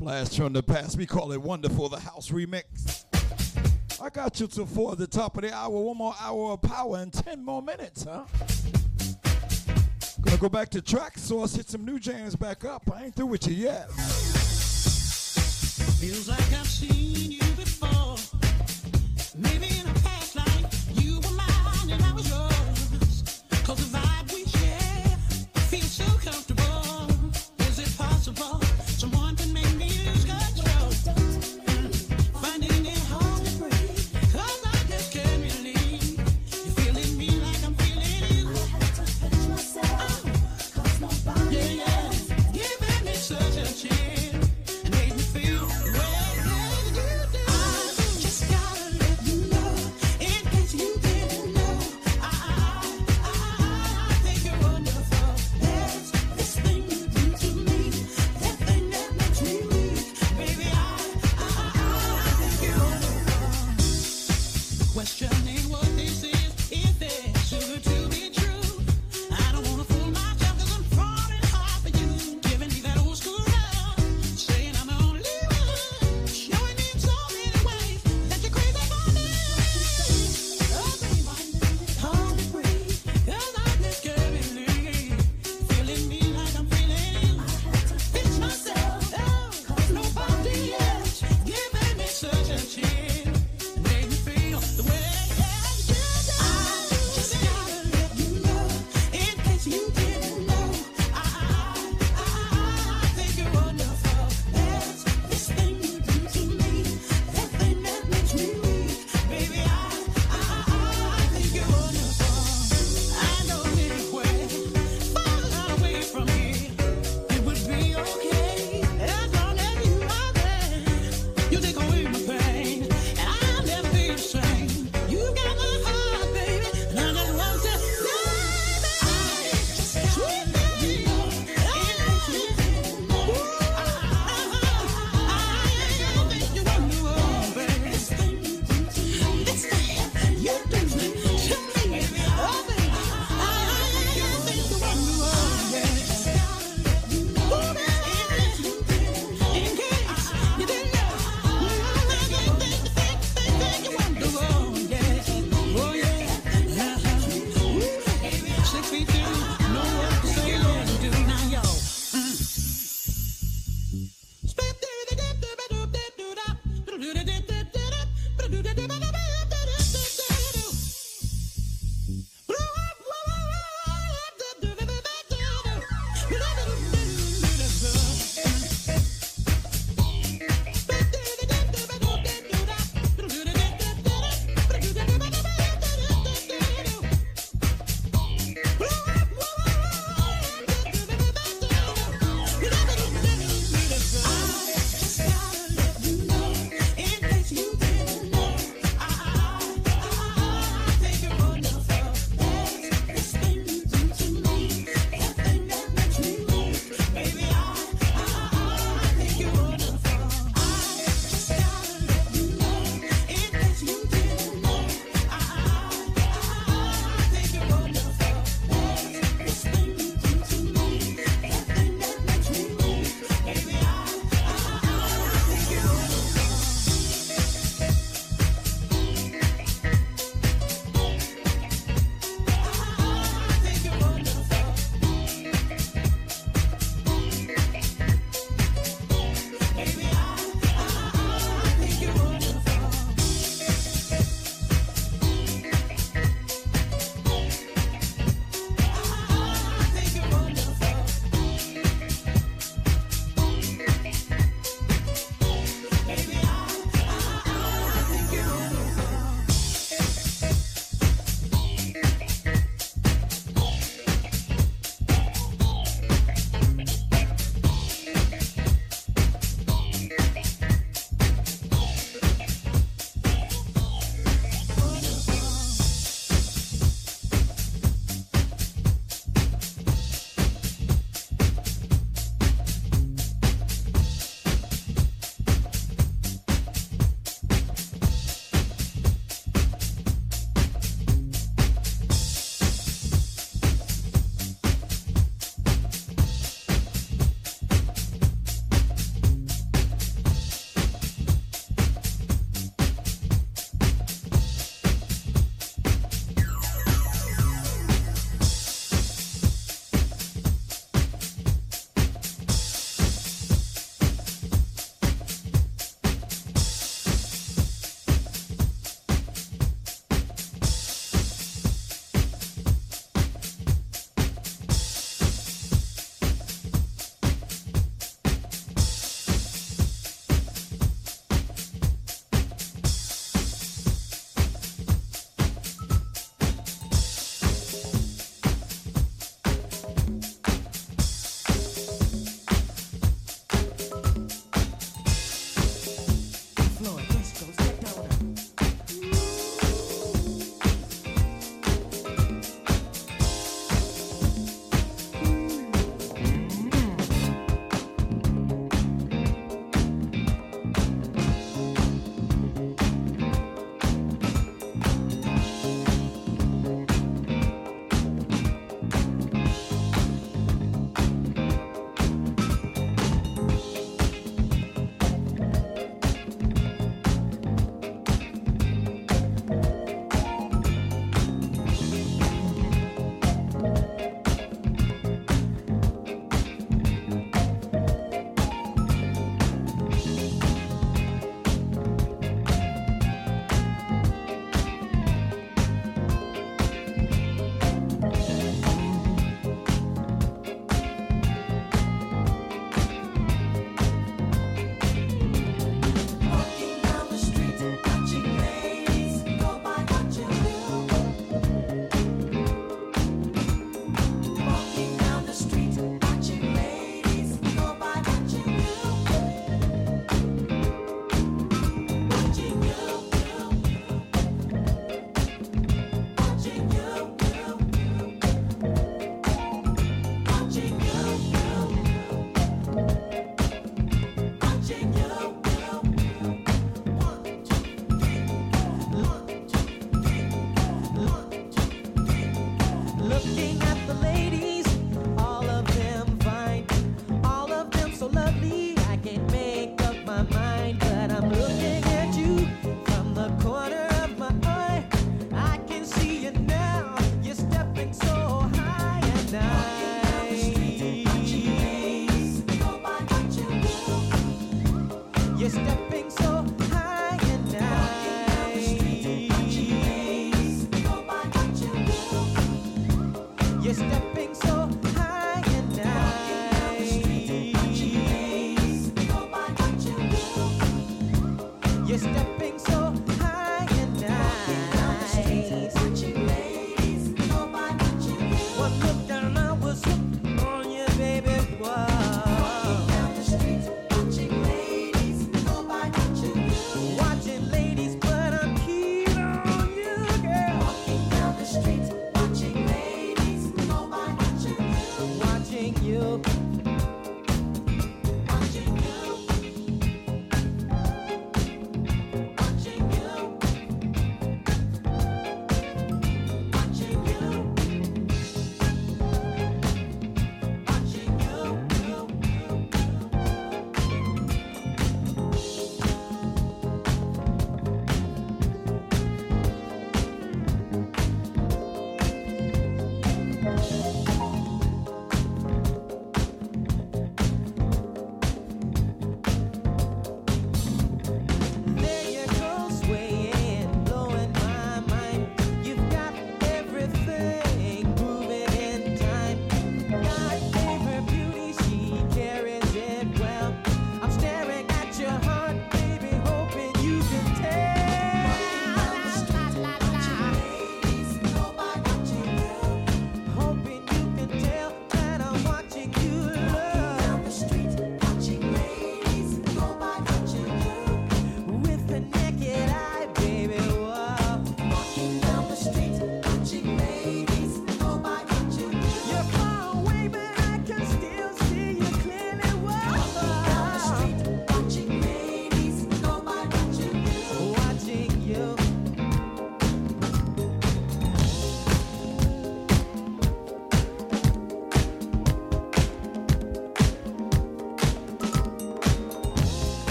Blast from the past, we call it wonderful, the house remix. I got you till four at the top of the hour. One more hour of power and ten more minutes, huh? Gonna go back to Traxsource, hit some new jams back up. I ain't through with you yet. Feels like I've seen you.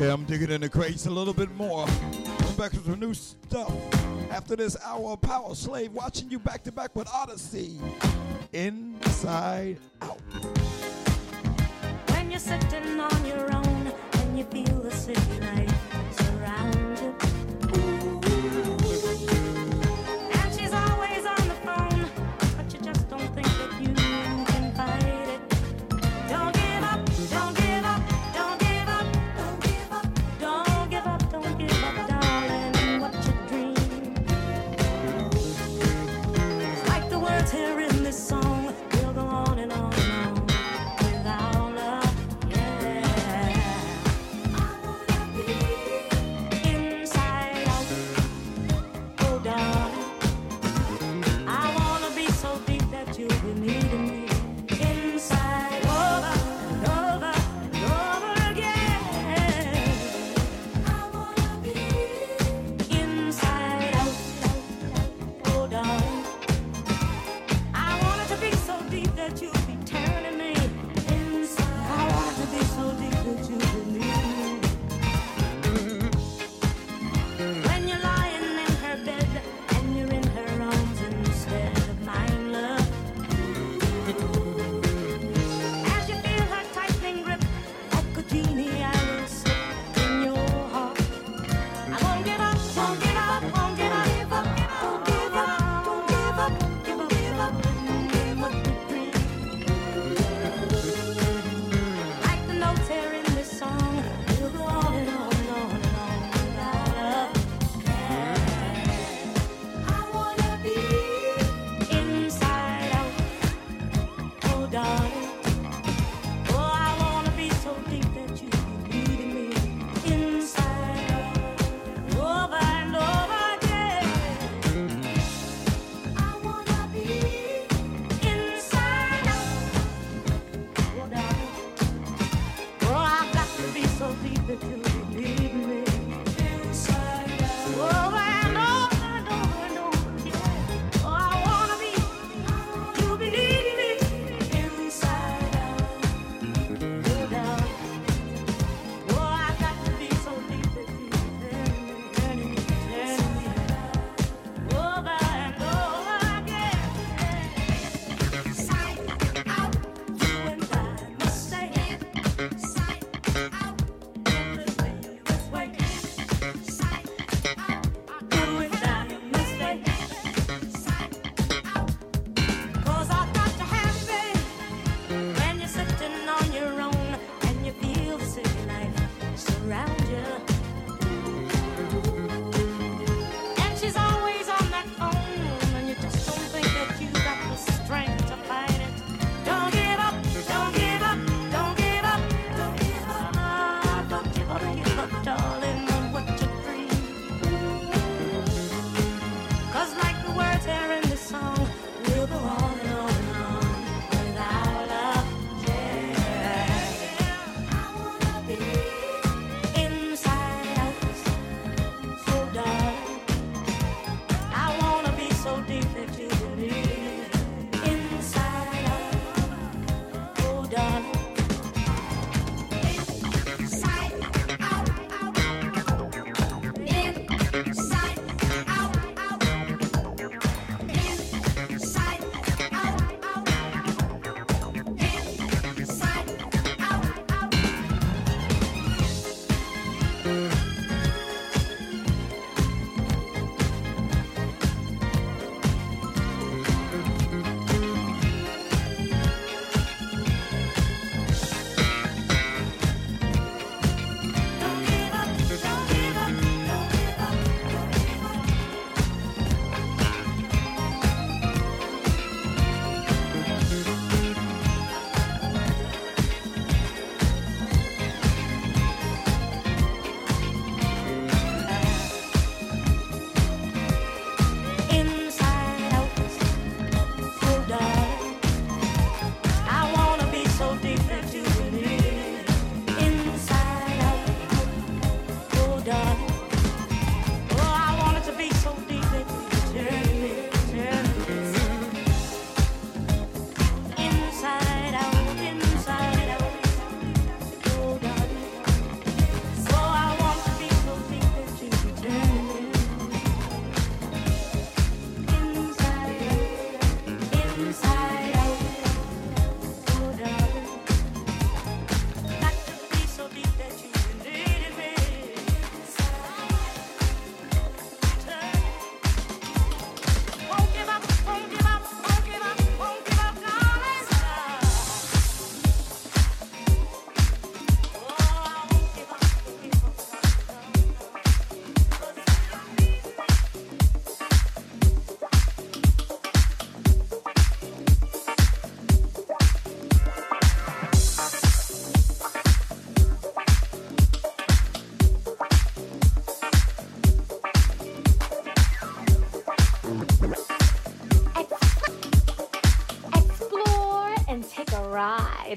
Yeah, I'm digging in the crates a little bit more. Come back with some new stuff. After this hour of Power Slave, watching you back to back with Odyssey. Inside Out. When you're sitting on your own and you feel the city light.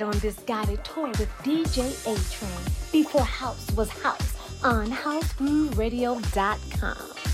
On this guided tour with DJ A Train before house was house on housegrooveradio.com.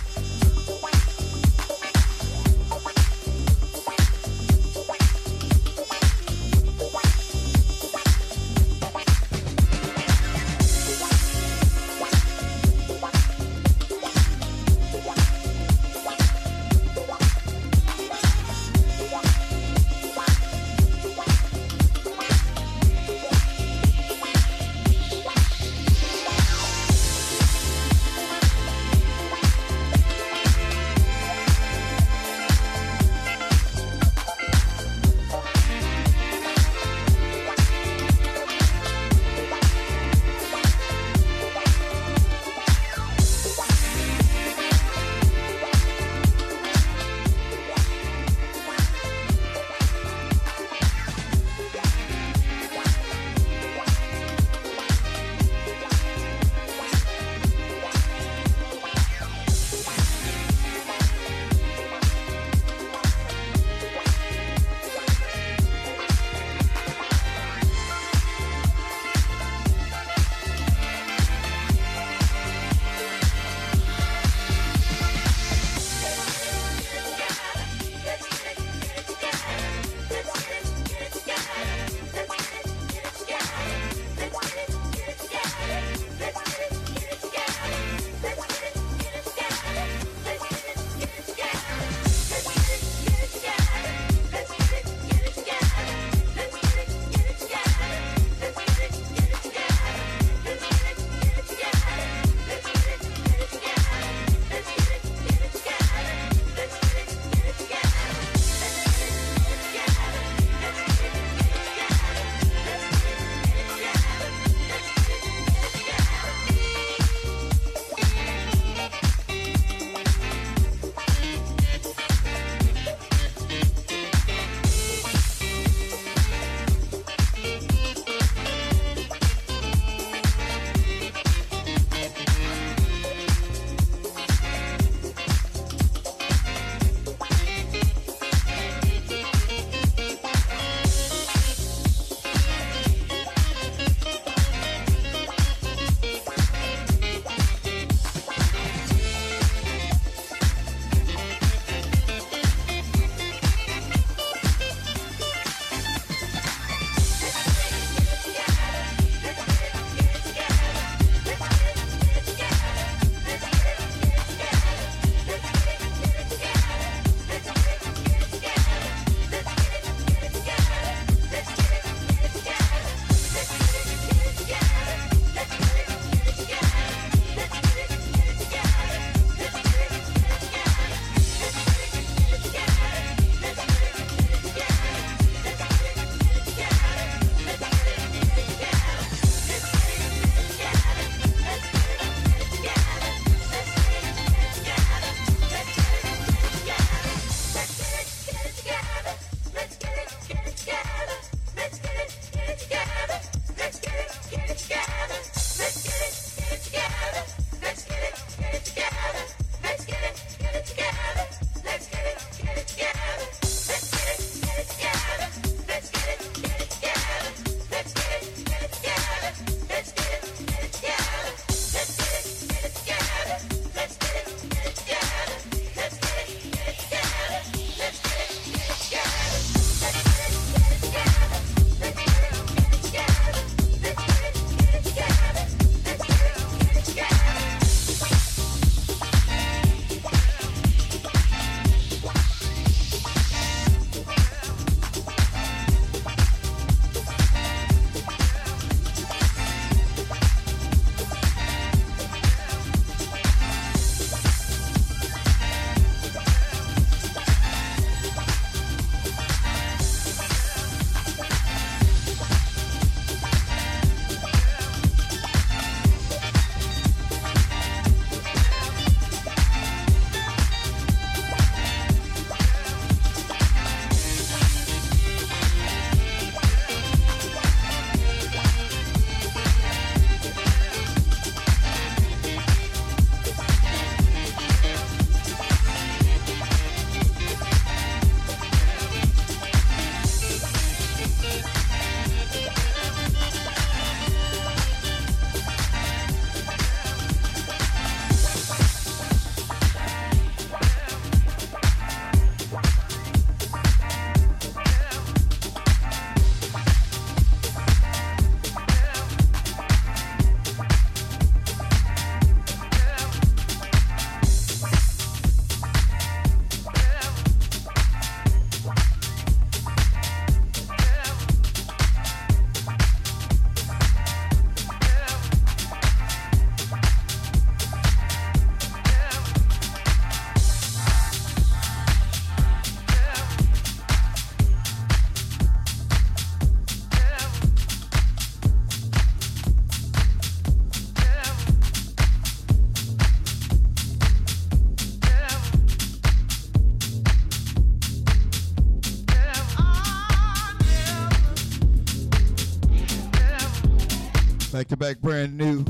brand new.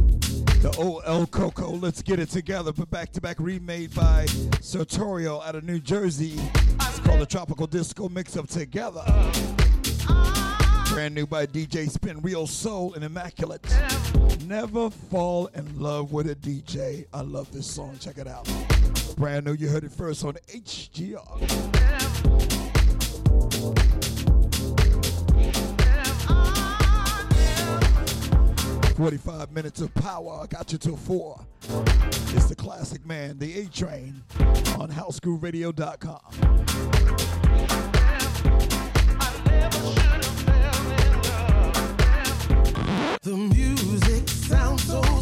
The El Coco, let's get it together. But back to back remade by Sartorio out of New Jersey. It's called the Tropical Disco Mix Up Together. Brand new by DJ Spin, Real Soul and Immaculate. Never fall in love with a DJ. I love this song. Check it out. Brand new, you heard it first on HGR. 45 minutes of power. I got you till 4. It's the classic man, the A Train, on housegrooveradio.com. The music sounds so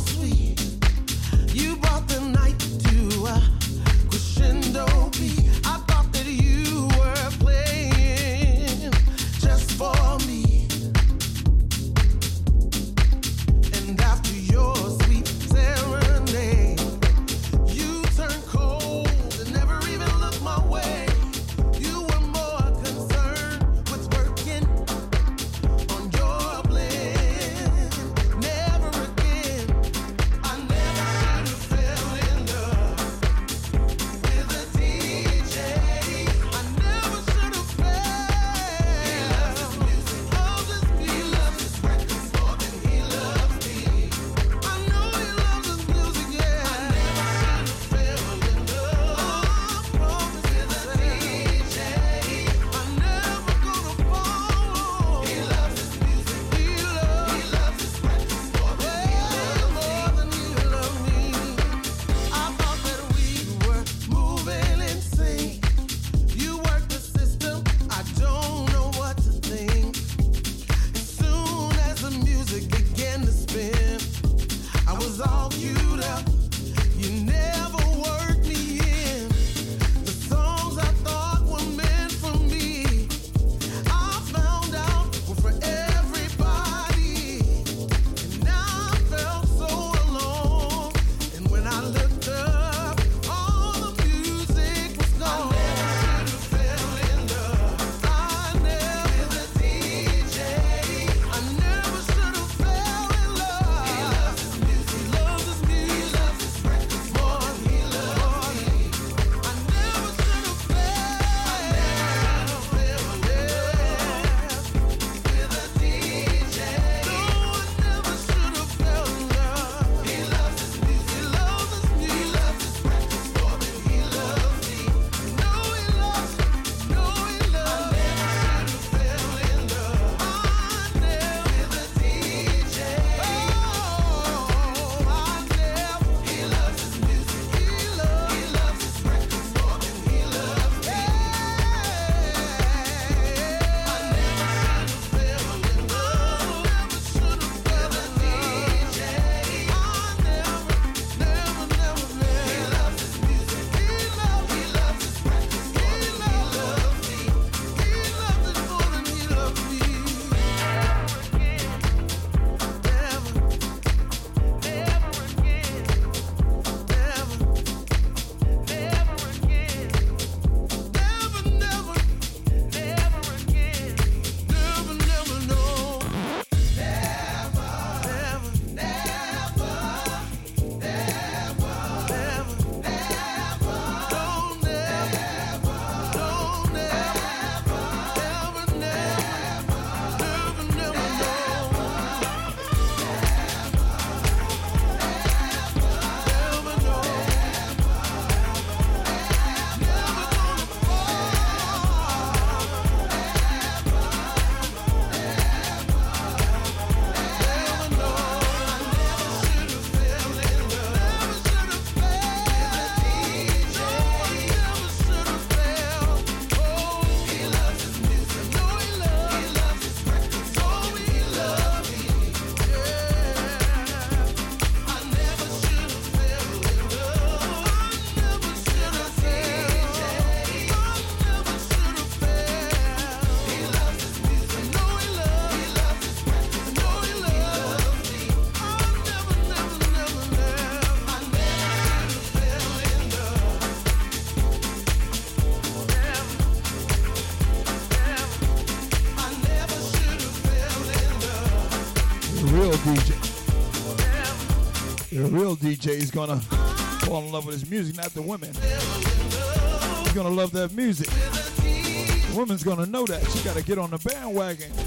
DJ is gonna fall in love with his music, not the women. He's gonna love that music. The woman's gonna know that. She gotta get on the bandwagon. [laughs]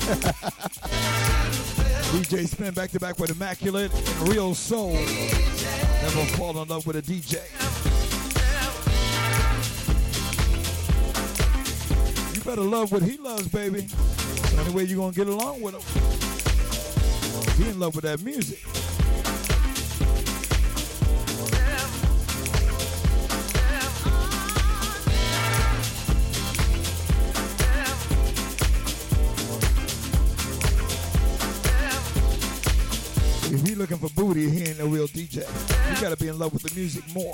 DJ spin back to back with Immaculate and Real Soul. Never fall in love with a DJ. You better love what he loves, baby. The only way you're gonna get along with him. Be in love with that music. Music more.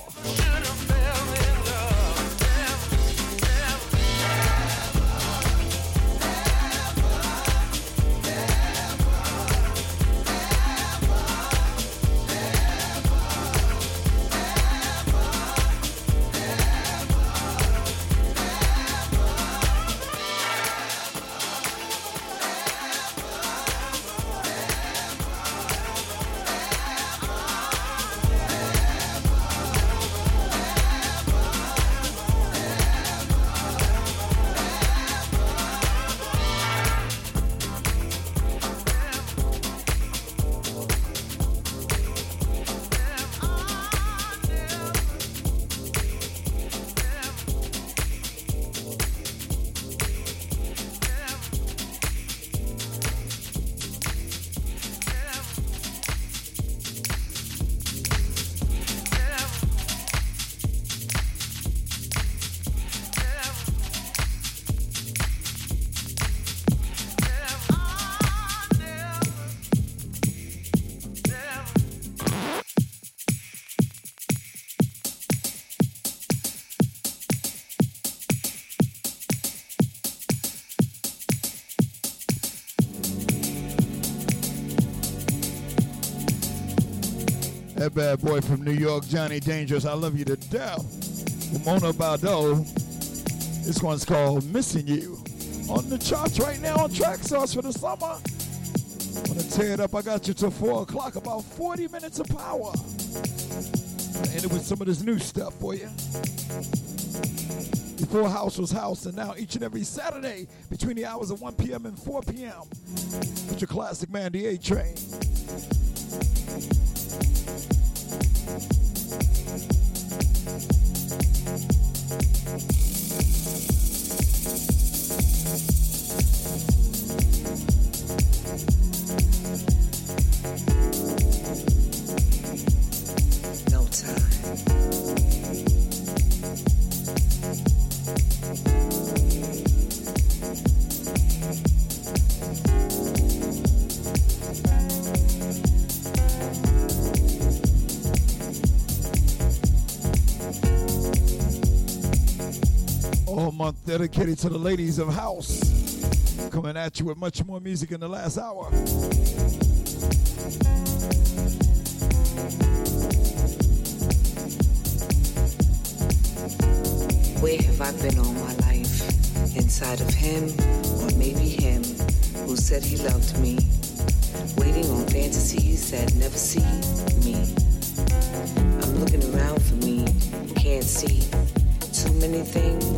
Bad boy from New York, Johnny Dangerous. I love you to death. Ramona Bado. This one's called Missing You. On the charts right now on Traxsource for the summer. I'm gonna tear it up? I got you till 4 o'clock. About 40 minutes of power. End it with some of this new stuff for you. Before House was House, and now each and every Saturday between the hours of 1 p.m. and 4 p.m. With your classic man, the A Train. Dedicated to the ladies of house. Coming at you with much more music in the last hour. Where have I been all my life? Inside of him, or maybe him, who said he loved me. Waiting on fantasies that never see me. I'm looking around for me, can't see too many things in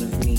of me.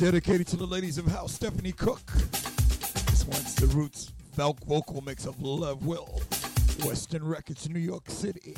dedicated to the ladies of house, Stephanie Cooke. This one's the Roots Velk vocal mix of Love Will, Western Records, New York City.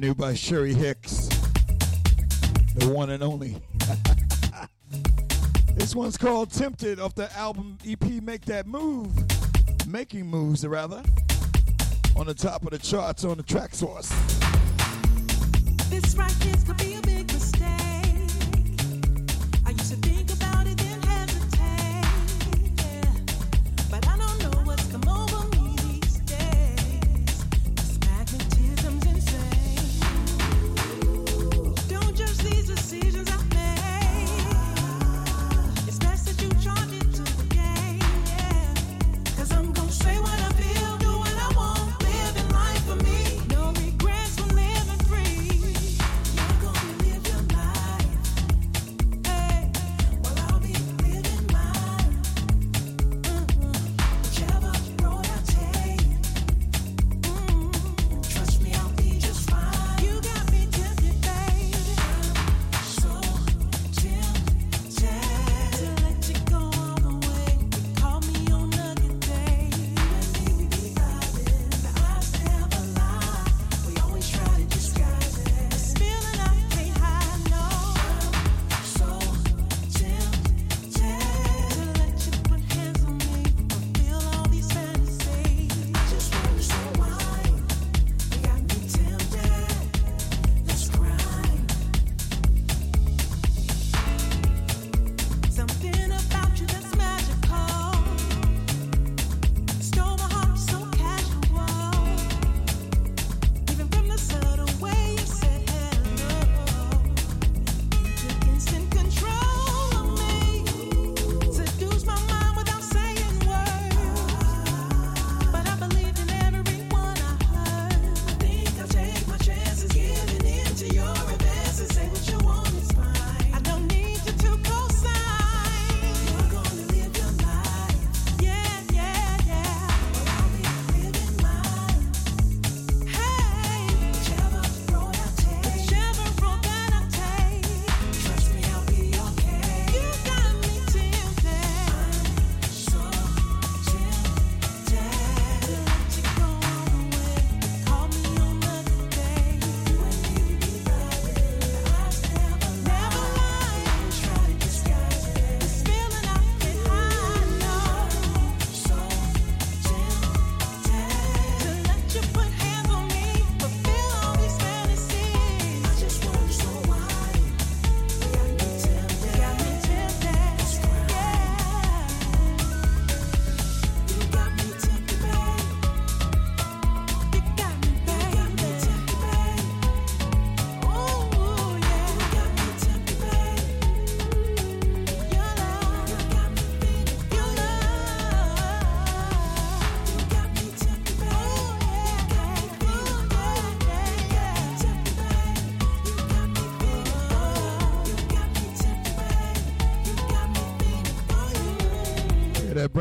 New by Sherry Hicks, the one and only. [laughs] this one's called Tempted off the album EP Make That Move. Making Moves, rather. On the top of the charts on the Traxsource. This right be a big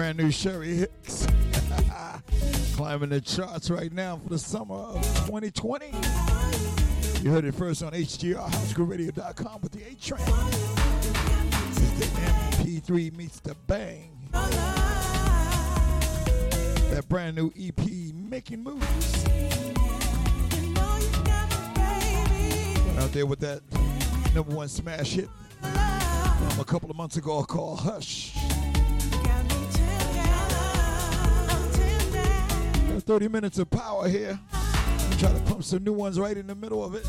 brand new Sherry Hicks. [laughs] Climbing the charts right now for the summer of 2020. You heard it first on HGR, HouseGrooveRadio.com with the A Train. It's the MP3 meets the bang. That brand new EP, Making Moves. Went out there with that number one smash hit from a couple of months ago called Hush. 30 minutes of power here. Try to pump some new ones right in the middle of it.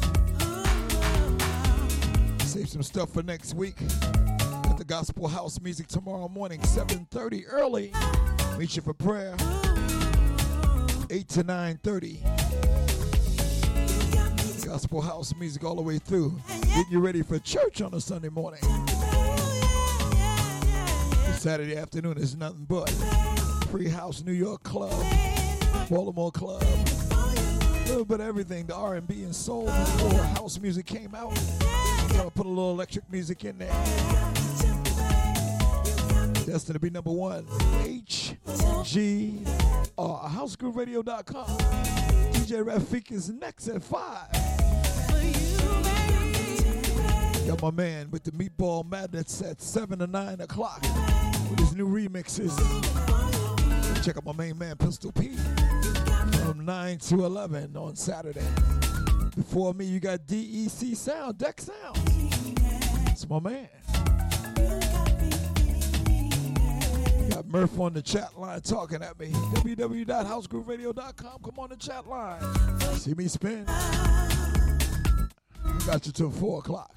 Save some stuff for next week. At the gospel house music tomorrow morning, 7:30 early. Meet you for prayer. 8 to 9:30. Gospel house music all the way through. Getting you ready for church on a Sunday morning. Saturday afternoon is nothing but Free House New York Club, Baltimore Club, a little bit of everything. The R&B and soul before house music came out. I put a little electric music in there. Destined to be number one. HGR, HouseGrooveRadio.com. DJ Rafik is next at five. Got my man with the Meatball Madness at 7 to 9 o'clock with his new remixes. Check out my main man, Pistol P, from 9 to 11 on Saturday. Before me, you got DEC Sound, Deck Sound. It's my man. Got Murph on the chat line talking at me. www.housegrooveradio.com. Come on the chat line. See me spin. We got you till 4 o'clock.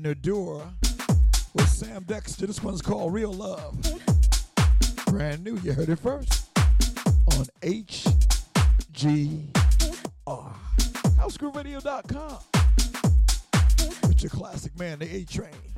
In the door with Sam Dexter. This one's called Real Love. Brand new. You heard it first on HGR. HouseGrooveradio.com. With your classic man, the A Train.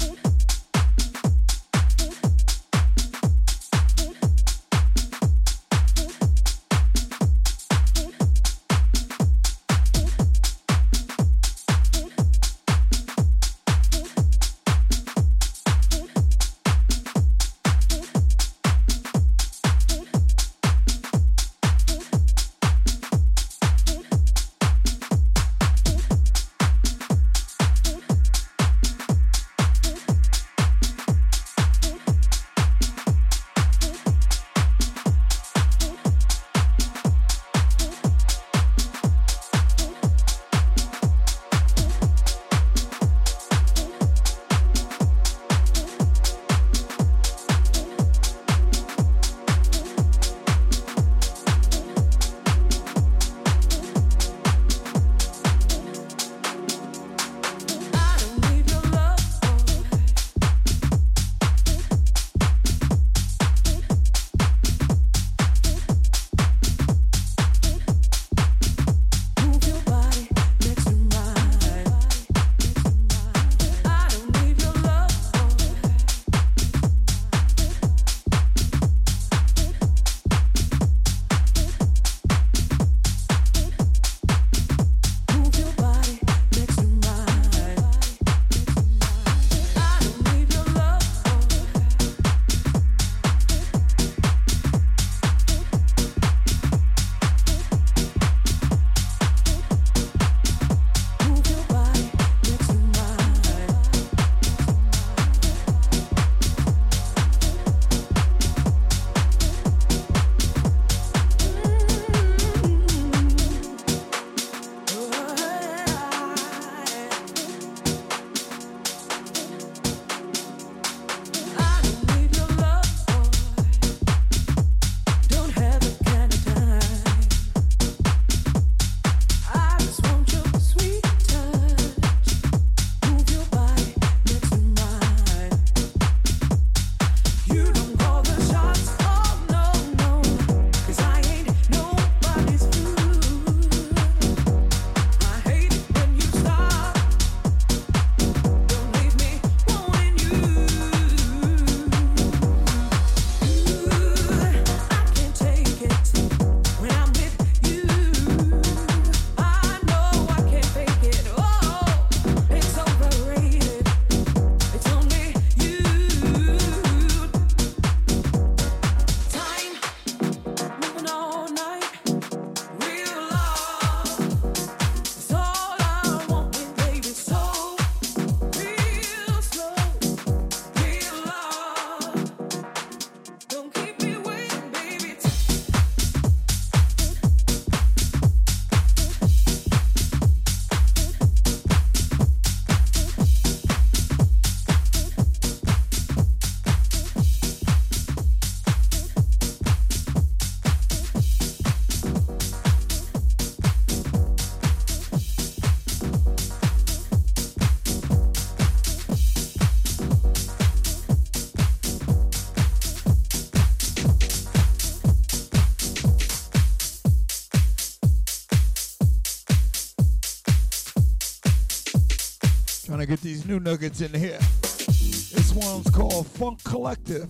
These new nuggets in here. This one's called Funk Collective.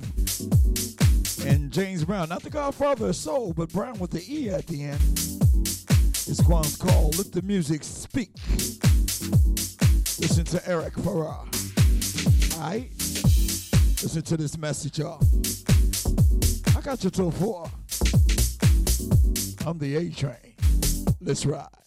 And James Browne, not the godfather of soul, but Brown with the E at the end. This one's called Let the Music Speak. Listen to Eric Farrar. Alright? Listen to this message, y'all. I got you till four. I'm the A train. Let's ride.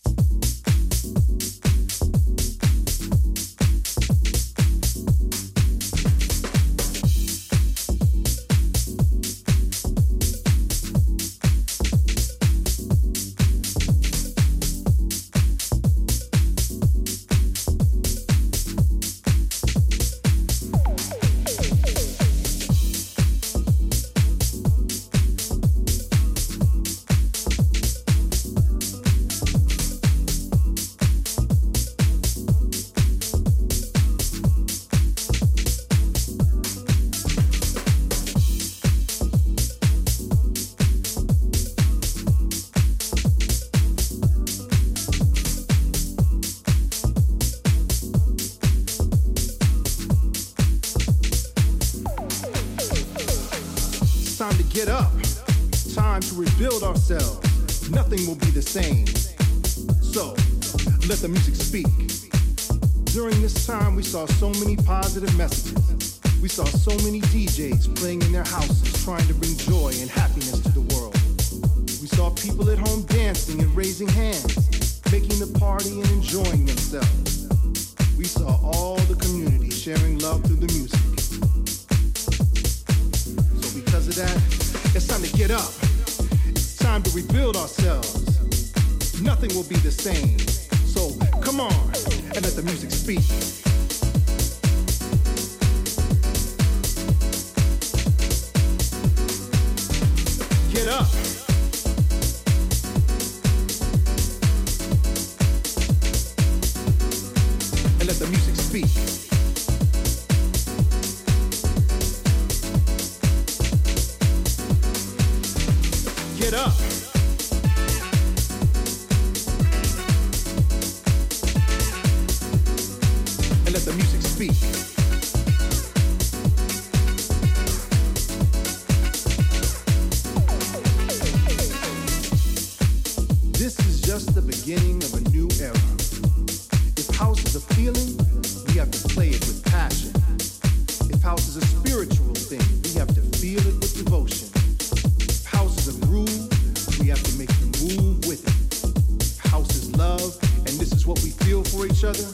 What we feel for each other,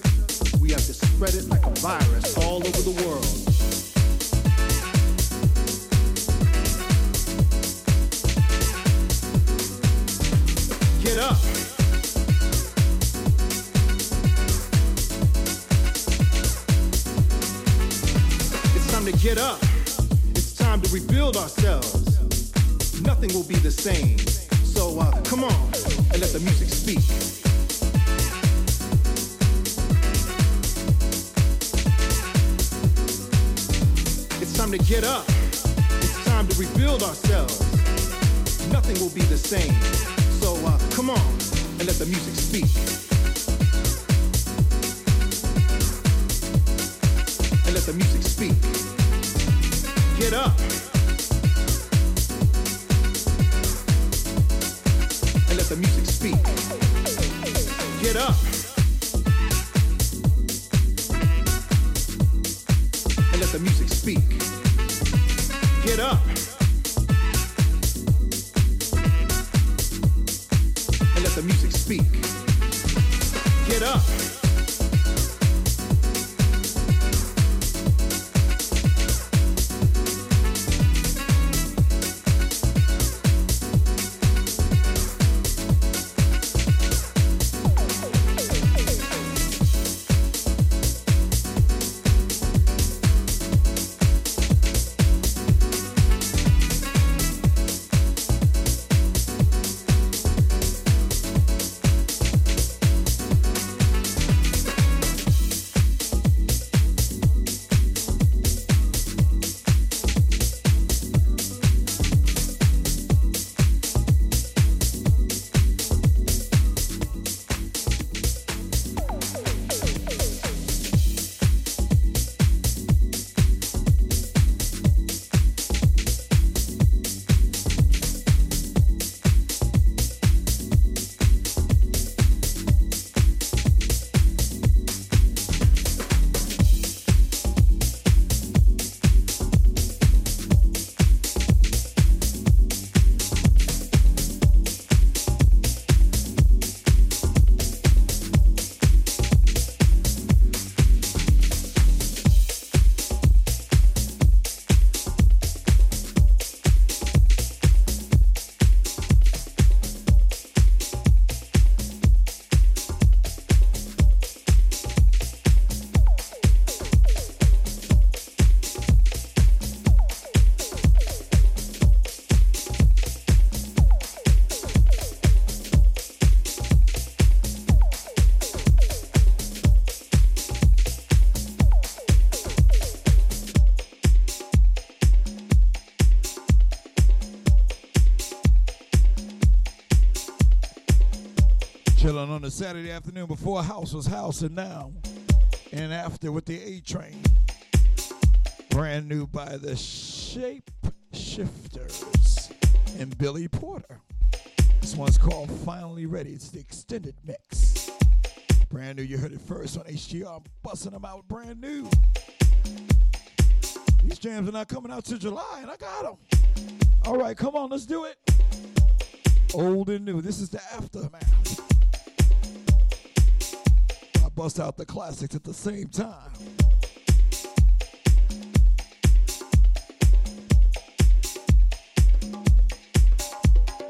we have to spread it like a virus all over the world. Get up. It's time to get up. It's time to rebuild ourselves. Nothing will be the same. So uh, come on and let the music speak. Time to get up. It's time to rebuild ourselves. Nothing will be the same. So uh, come on and let the music speak. And let the music speak. Get up. And let the music speak. On a Saturday afternoon before house was house and now and after with the A train. Brand new by the Shape Shifters and Billy Porter. This one's called Finally Ready. It's the extended mix. Brand new, you heard it first on HGR. I'm busting them out brand new. These jams are not coming out till July, and I got them. All right, come on, let's do it. Old and new. This is the aftermath. Bust out the classics at the same time.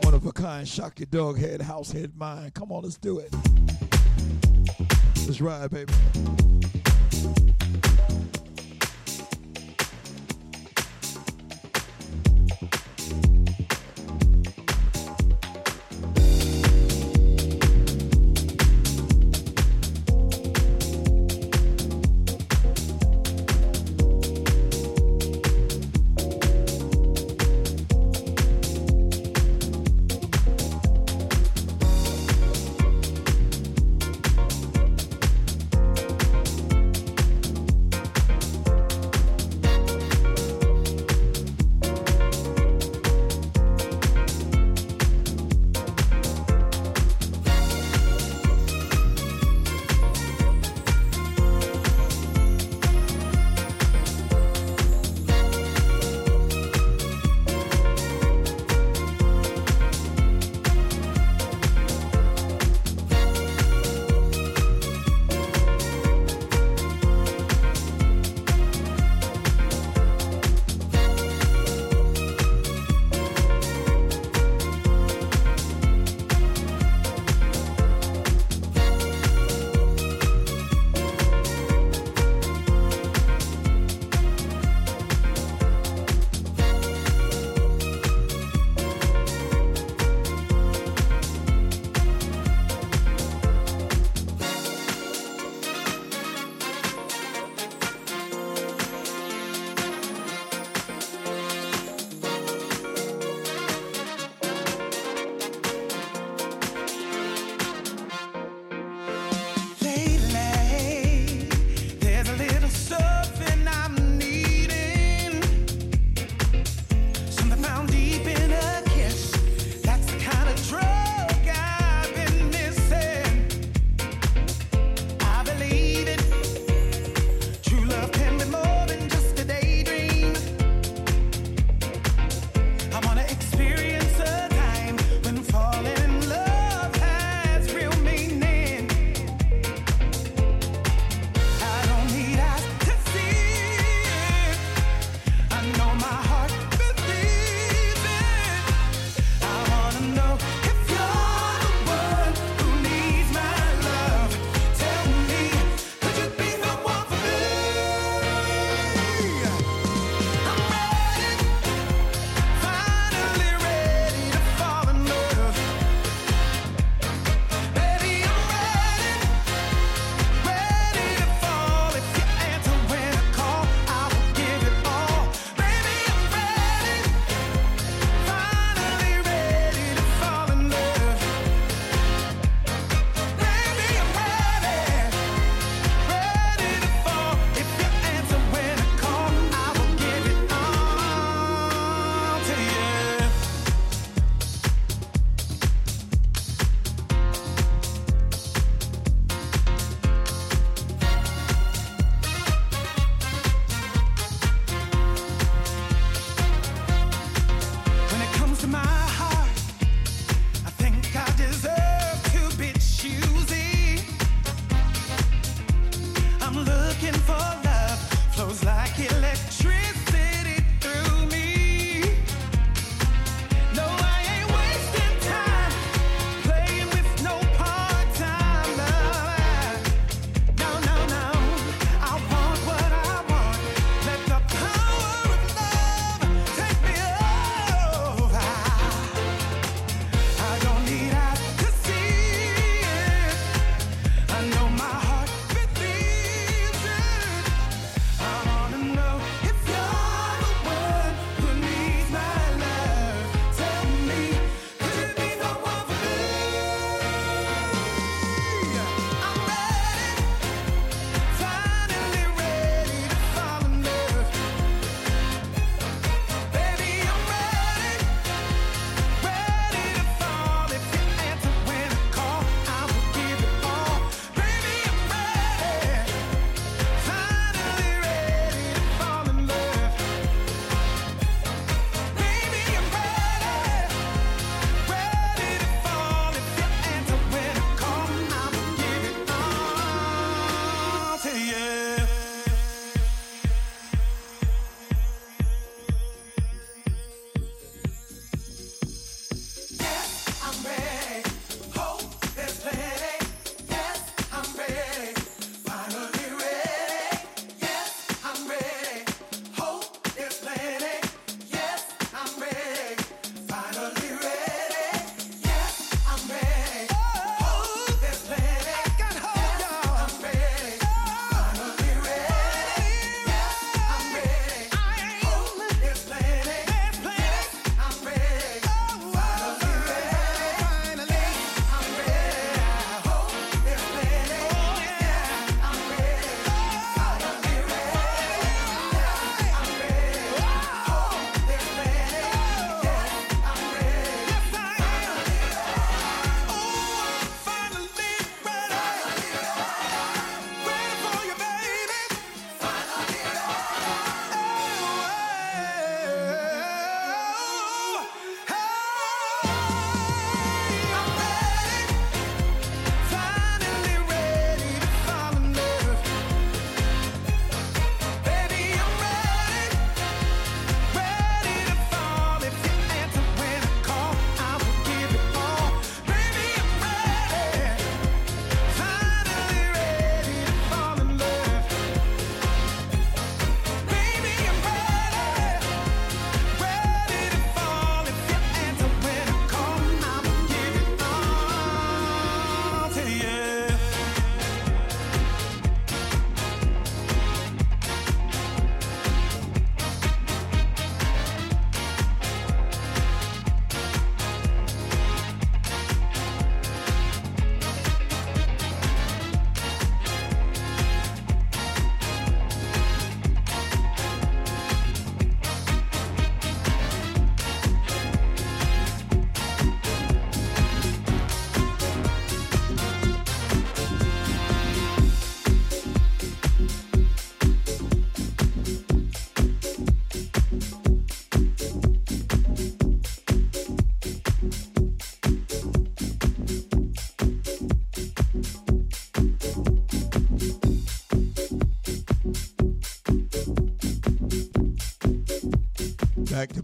One of a kind, shock your dog head, house head mind. Come on, let's do it. Let's ride, baby.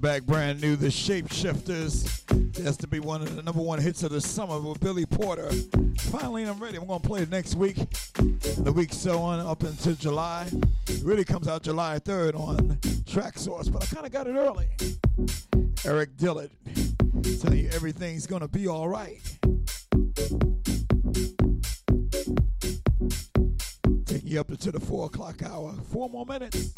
Back brand new, The Shapeshifters. That's to be one of the number one hits of the summer with Billy Porter. Finally, I'm ready. I'm going to play it next week. The week so on up until July. It really comes out July 3rd on Traxsource, but I kind of got it early. Eric Dillard telling you everything's going to be all right. Taking you up into the 4 o'clock hour. Four more minutes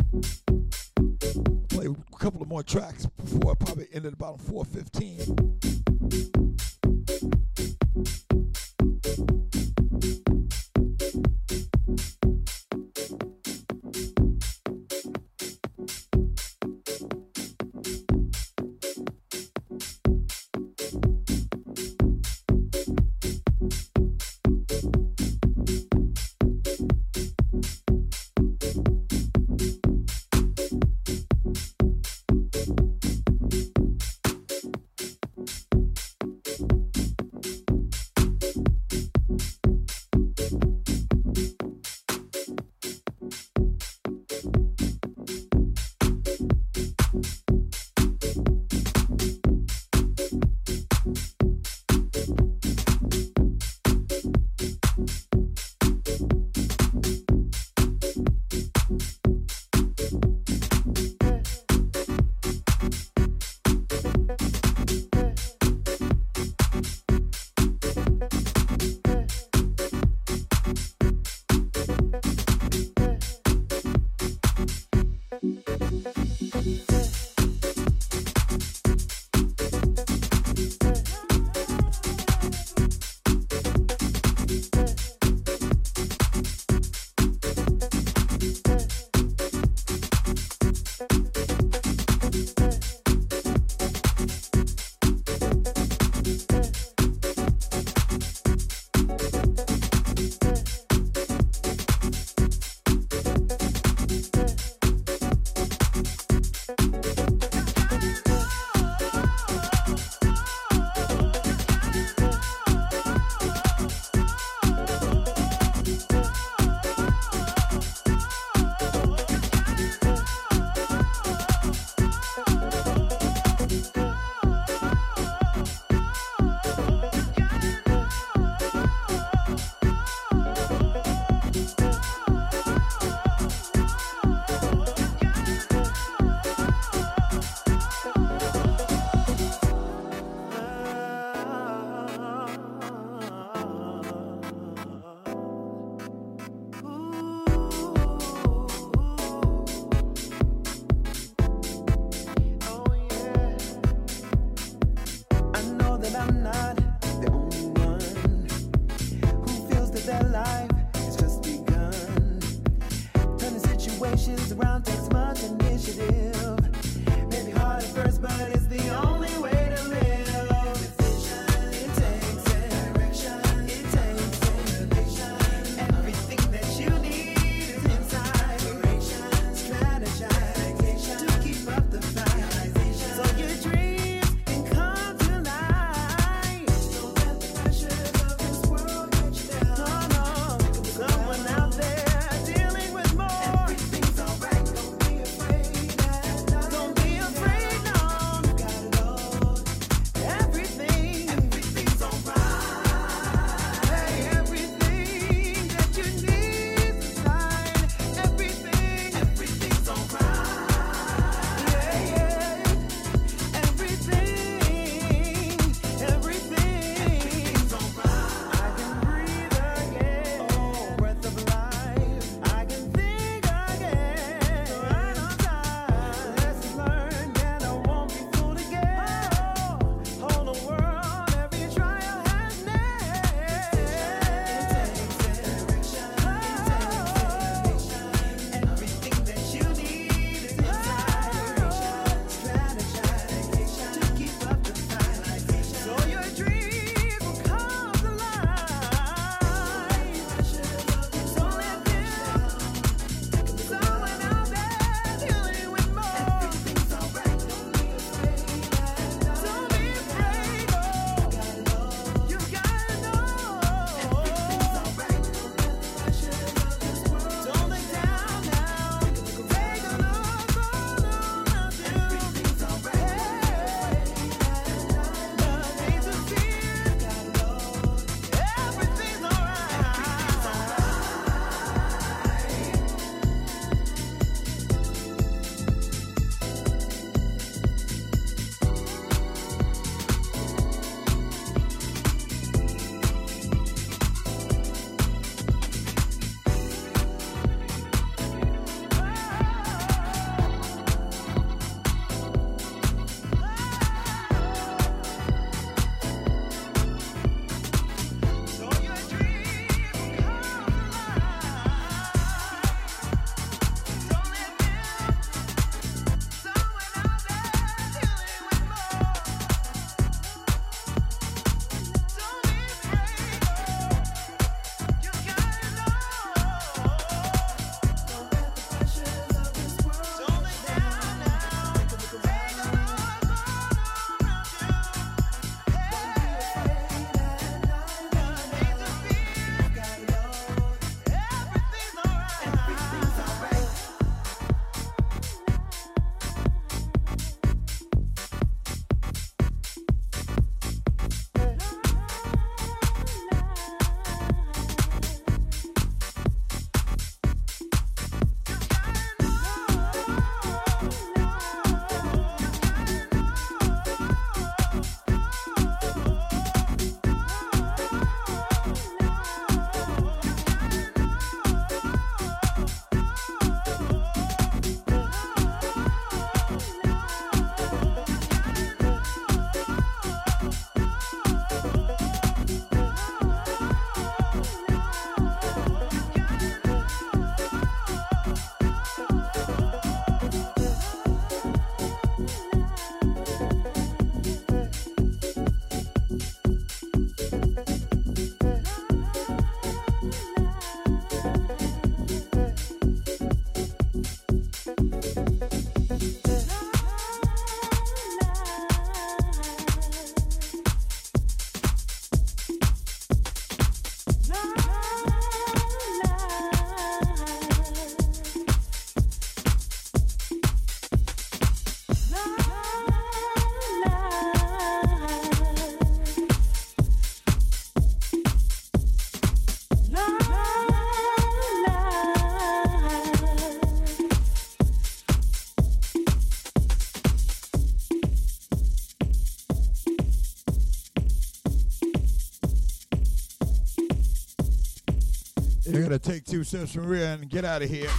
two from and get out of here.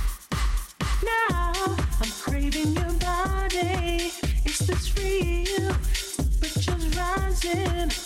Now I'm craving your body. Is this real? Temperatures rising.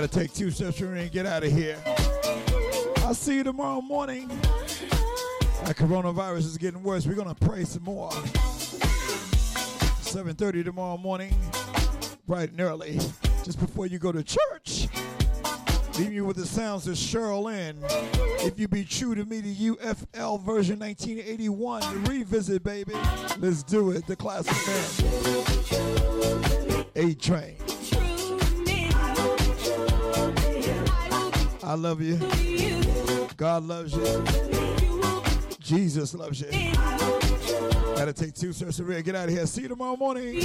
Gotta take two steps from here and get out of here. I'll see you tomorrow morning. That coronavirus is getting worse. We're gonna pray some more. 7:30 tomorrow morning, bright and early, just before you go to church. Leave you with the sounds of Cheryl. If you be true to me, the UFL version 1981 revisit, baby. Let's do it. The classic man. A Train. I love you. God loves you. Jesus loves you. Gotta take two sir. of. Get out of here. See you tomorrow morning.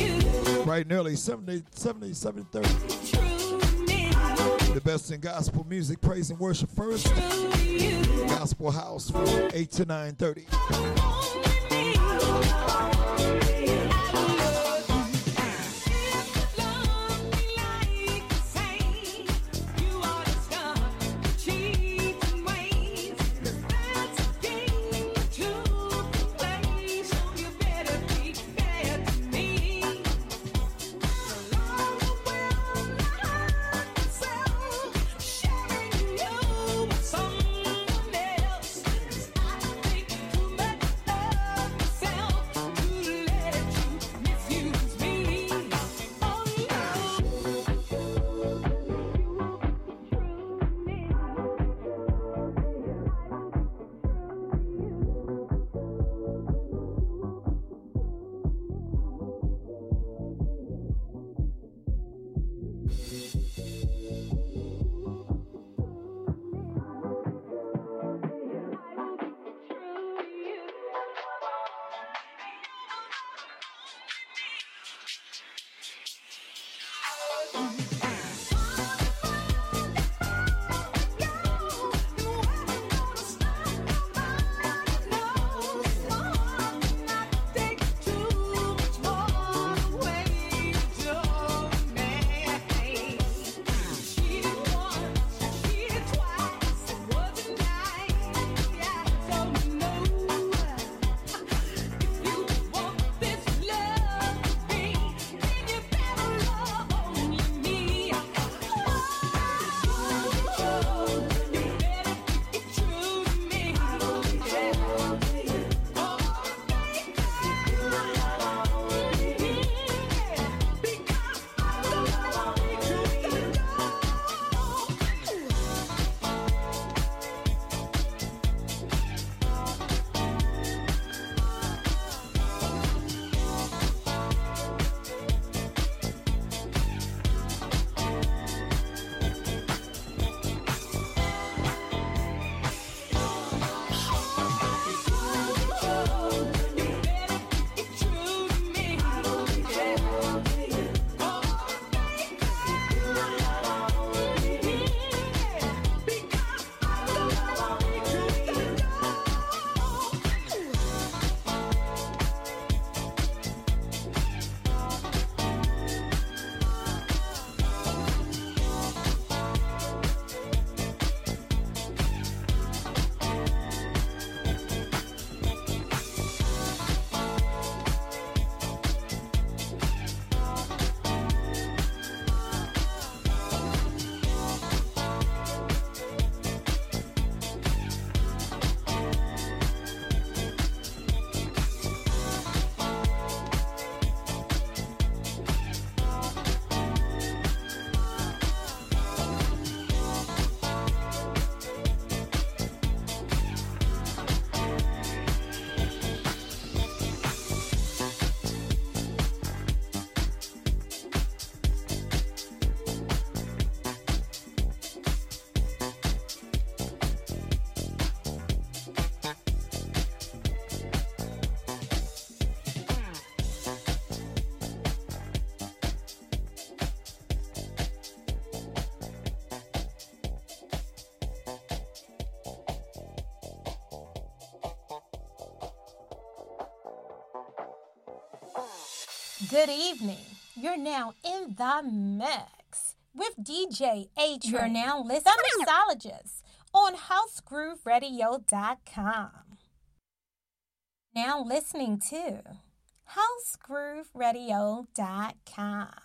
Right, nearly 70, 70, 730. The best in gospel music, praise and worship first. Gospel house from 8 to 9 30. Now in the mix with DJ A Train. You're now listening the mixologist on HouseGrooveRadio.com. Now listening to HouseGrooveRadio.com.